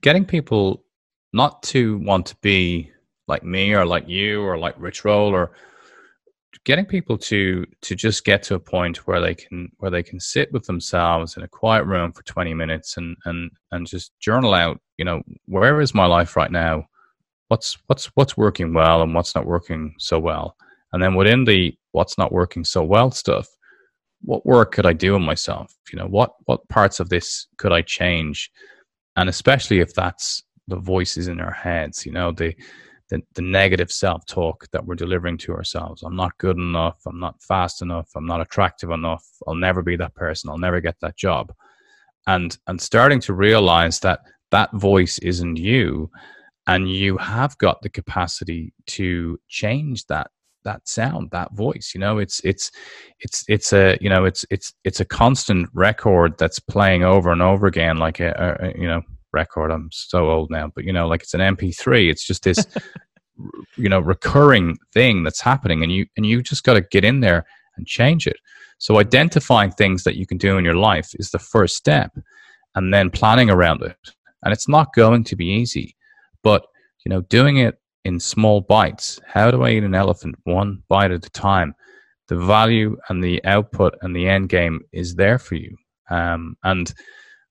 getting people not to want to be like me or like you or like Rich Roll or getting people to to just get to a point where they can where they can sit with themselves in a quiet room for 20 minutes and and and just journal out you know where is my life right now? What's what's what's working well and what's not working so well? And then within the what's not working so well stuff what work could i do on myself? You know what what parts of this could i change? And especially if that's the voices in our heads you know the the, the negative self-talk that we're delivering to ourselves. I'm not good enough. I'm not fast enough. I'm not attractive enough. I'll never be that person. I'll never get that job. And and starting to realize that that voice isn't you and you have got the capacity to change that that sound that voice. You know it's it's it's it's a you know it's it's it's a constant record that's playing over and over again like a a, you know record. I'm so old now but you know like it's an mp3 it's just this (laughs) you know recurring thing that's happening and you and you just got to get in there and change it. So identifying things that you can do in your life is the first step and then planning around it. And it's not going to be easy but you know doing it in small bites. How do i eat an elephant? One bite at a time. The value and the output and the end game is there for you. Um, and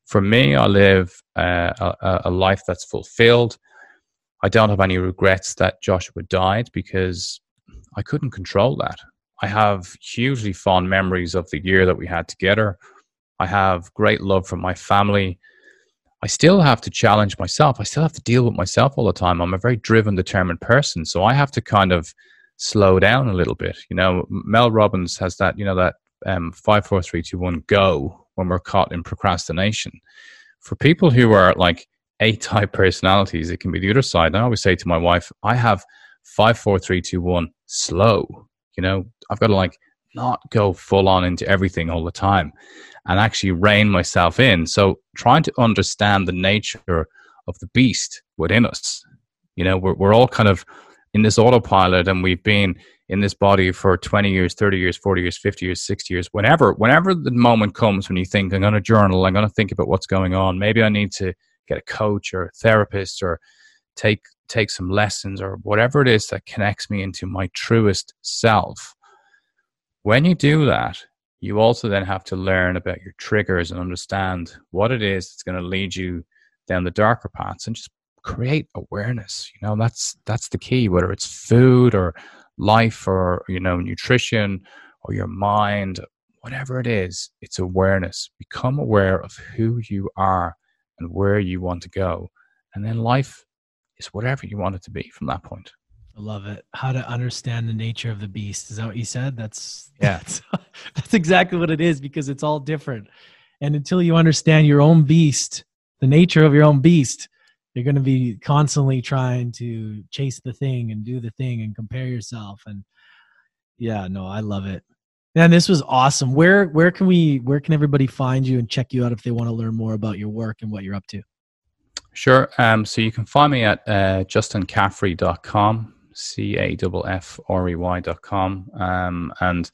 for me i live uh, a, a life that's fulfilled i don't have any regrets that joshua died because i couldn't control that i have hugely fond memories of the year that we had together i have great love for my family I still have to challenge myself. I still have to deal with myself all the time. I'm a very driven, determined person. So I have to kind of slow down a little bit. You know, Mel Robbins has that, you know, that um, five, four, three, two, one, go when we're caught in procrastination. For people who are like A type personalities, it can be the other side. And I always say to my wife, I have five, four, three, two, one, slow. You know, I've got to like not go full on into everything all the time and actually rein myself in. So trying to understand the nature of the beast within us. You know, we're we're all kind of in this autopilot and we've been in this body for 20 years, 30 years, 40 years, 50 years, 60 years, whenever whenever the moment comes when you think I'm going to journal, I'm going to think about what's going on. Maybe I need to get a coach or a therapist or take take some lessons or whatever it is that connects me into my truest self. When you do that, you also then have to learn about your triggers and understand what it is that's going to lead you down the darker paths and just create awareness you know that's that's the key whether it's food or life or you know nutrition or your mind whatever it is it's awareness become aware of who you are and where you want to go and then life is whatever you want it to be from that point I love it. How to understand the nature of the beast. Is that what you said? That's (laughs) Yeah. That's, that's exactly what it is because it's all different. And until you understand your own beast, the nature of your own beast, you're going to be constantly trying to chase the thing and do the thing and compare yourself. And yeah, no, I love it. Man, this was awesome. Where where can we where can everybody find you and check you out if they want to learn more about your work and what you're up to? Sure. Um, so you can find me at uh, justincaffrey.com, C A F F R E Y.com. Um, and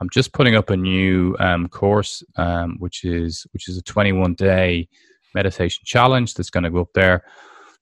I'm just putting up a new um, course, um, which is which is a 21 day meditation challenge that's going to go up there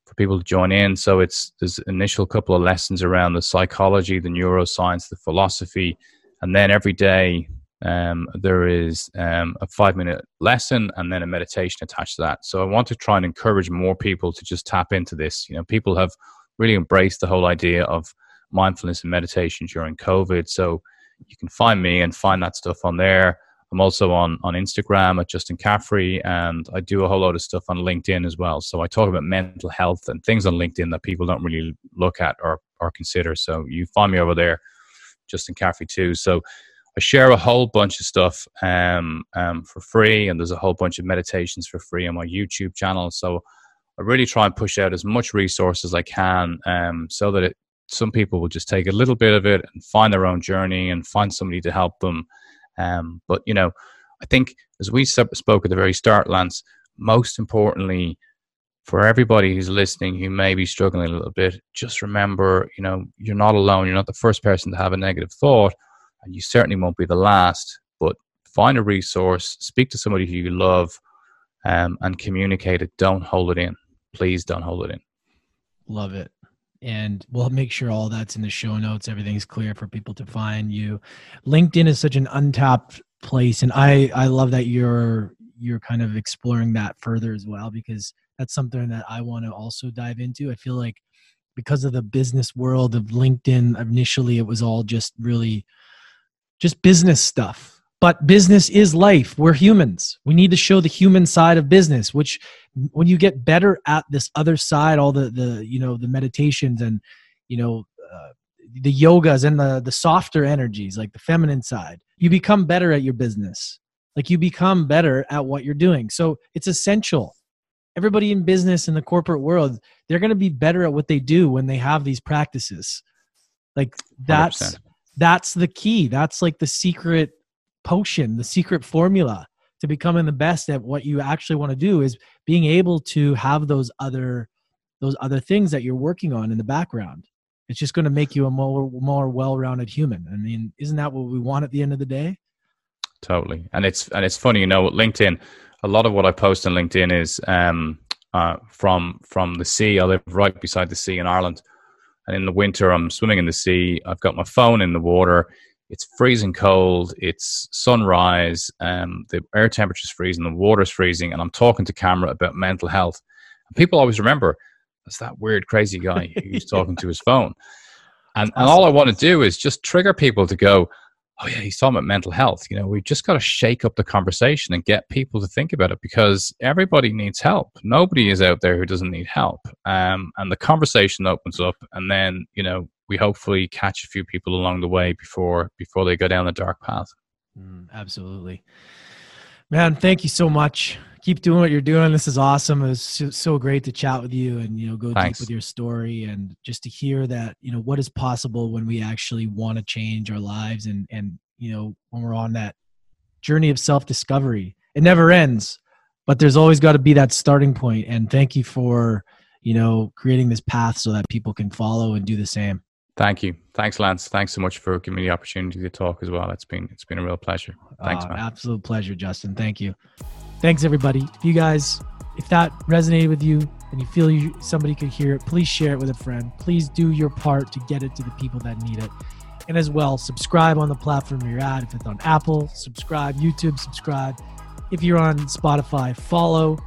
for people to join in. So it's there's initial couple of lessons around the psychology, the neuroscience, the philosophy, and then every day um, there is um, a five minute lesson and then a meditation attached to that. So I want to try and encourage more people to just tap into this. You know, people have really embraced the whole idea of mindfulness and meditation during COVID. So you can find me and find that stuff on there. I'm also on, on Instagram at Justin Caffrey, and I do a whole lot of stuff on LinkedIn as well. So I talk about mental health and things on LinkedIn that people don't really look at or, or consider. So you find me over there Justin Caffrey too. So I share a whole bunch of stuff um, um, for free, and there's a whole bunch of meditations for free on my YouTube channel. So I really try and push out as much resource as I can, um, so that it, some people will just take a little bit of it and find their own journey and find somebody to help them. Um, but you know, I think as we spoke at the very start, Lance, most importantly, for everybody who's listening who may be struggling a little bit, just remember, you know, you're not alone. You're not the first person to have a negative thought, and you certainly won't be the last. But find a resource, speak to somebody who you love, um, and communicate it. Don't hold it in. Please don't hold it in. Love it. And we'll make sure all that's in the show notes. Everything's clear for people to find you. LinkedIn is such an untapped place, and I I love that you're you're kind of exploring that further as well because that's something that I want to also dive into. I feel like because of the business world of LinkedIn, initially it was all just really just business stuff. But business is life. We're humans. We need to show the human side of business, which when you get better at this other side, all the the you know the meditations and you know uh, the yogas and the the softer energies, like the feminine side, you become better at your business. Like you become better at what you're doing. So it's essential everybody in business in the corporate world they're going to be better at what they do when they have these practices like that's 100%. that's the key that's like the secret potion the secret formula to becoming the best at what you actually want to do is being able to have those other those other things that you're working on in the background it's just going to make you a more more well-rounded human i mean isn't that what we want at the end of the day totally and it's and it's funny you know linkedin a lot of what I post on LinkedIn is um, uh, from from the sea. I live right beside the sea in Ireland, and in the winter I'm swimming in the sea. I've got my phone in the water. It's freezing cold. It's sunrise. Um, the air temperature's freezing. The water's freezing, and I'm talking to camera about mental health. And people always remember that's that weird, crazy guy (laughs) who's talking to his phone. And, and all I want to do is just trigger people to go, oh yeah, he's talking about mental health. You know, we've just got to shake up the conversation and get people to think about it because everybody needs help. Nobody is out there who doesn't need help. Um, and the conversation opens up, and then you know we hopefully catch a few people along the way before before they go down the dark path. Mm, absolutely, man. Thank you so much keep doing what you're doing. This is awesome. It was so, great to chat with you and you know go Thanks. deep with your story and just to hear that you know what is possible when we actually want to change our lives and and you know when we're on that journey of self discovery. It never ends, but there's always got to be that starting point. And thank you for you know creating this path so that people can follow and do the same. Thank you. Thanks, Lance. Thanks so much for giving me the opportunity to talk as well. It's been it's been a real pleasure. Thanks, uh, man. Absolute pleasure, Justin. Thank you. Thanks, everybody. If you guys, if that resonated with you and you feel you, somebody could hear it, please share it with a friend. Please do your part to get it to the people that need it. And as well, subscribe on the platform you're at. If it's on Apple, subscribe. YouTube, subscribe. If you're on Spotify, follow.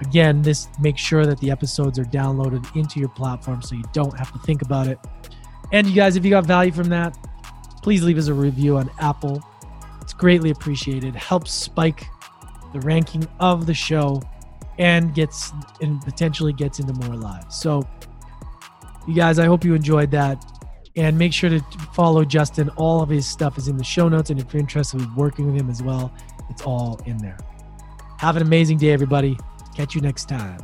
Again, this make sure that the episodes are downloaded into your platform so you don't have to think about it. And you guys, if you got value from that, please leave us a review on Apple. It's greatly appreciated. Helps spike the ranking of the show and gets and potentially gets into more lives. So, you guys, I hope you enjoyed that. And make sure to follow Justin. All of his stuff is in the show notes. And if you're interested in working with him as well, it's all in there. Have an amazing day, everybody. Catch you next time.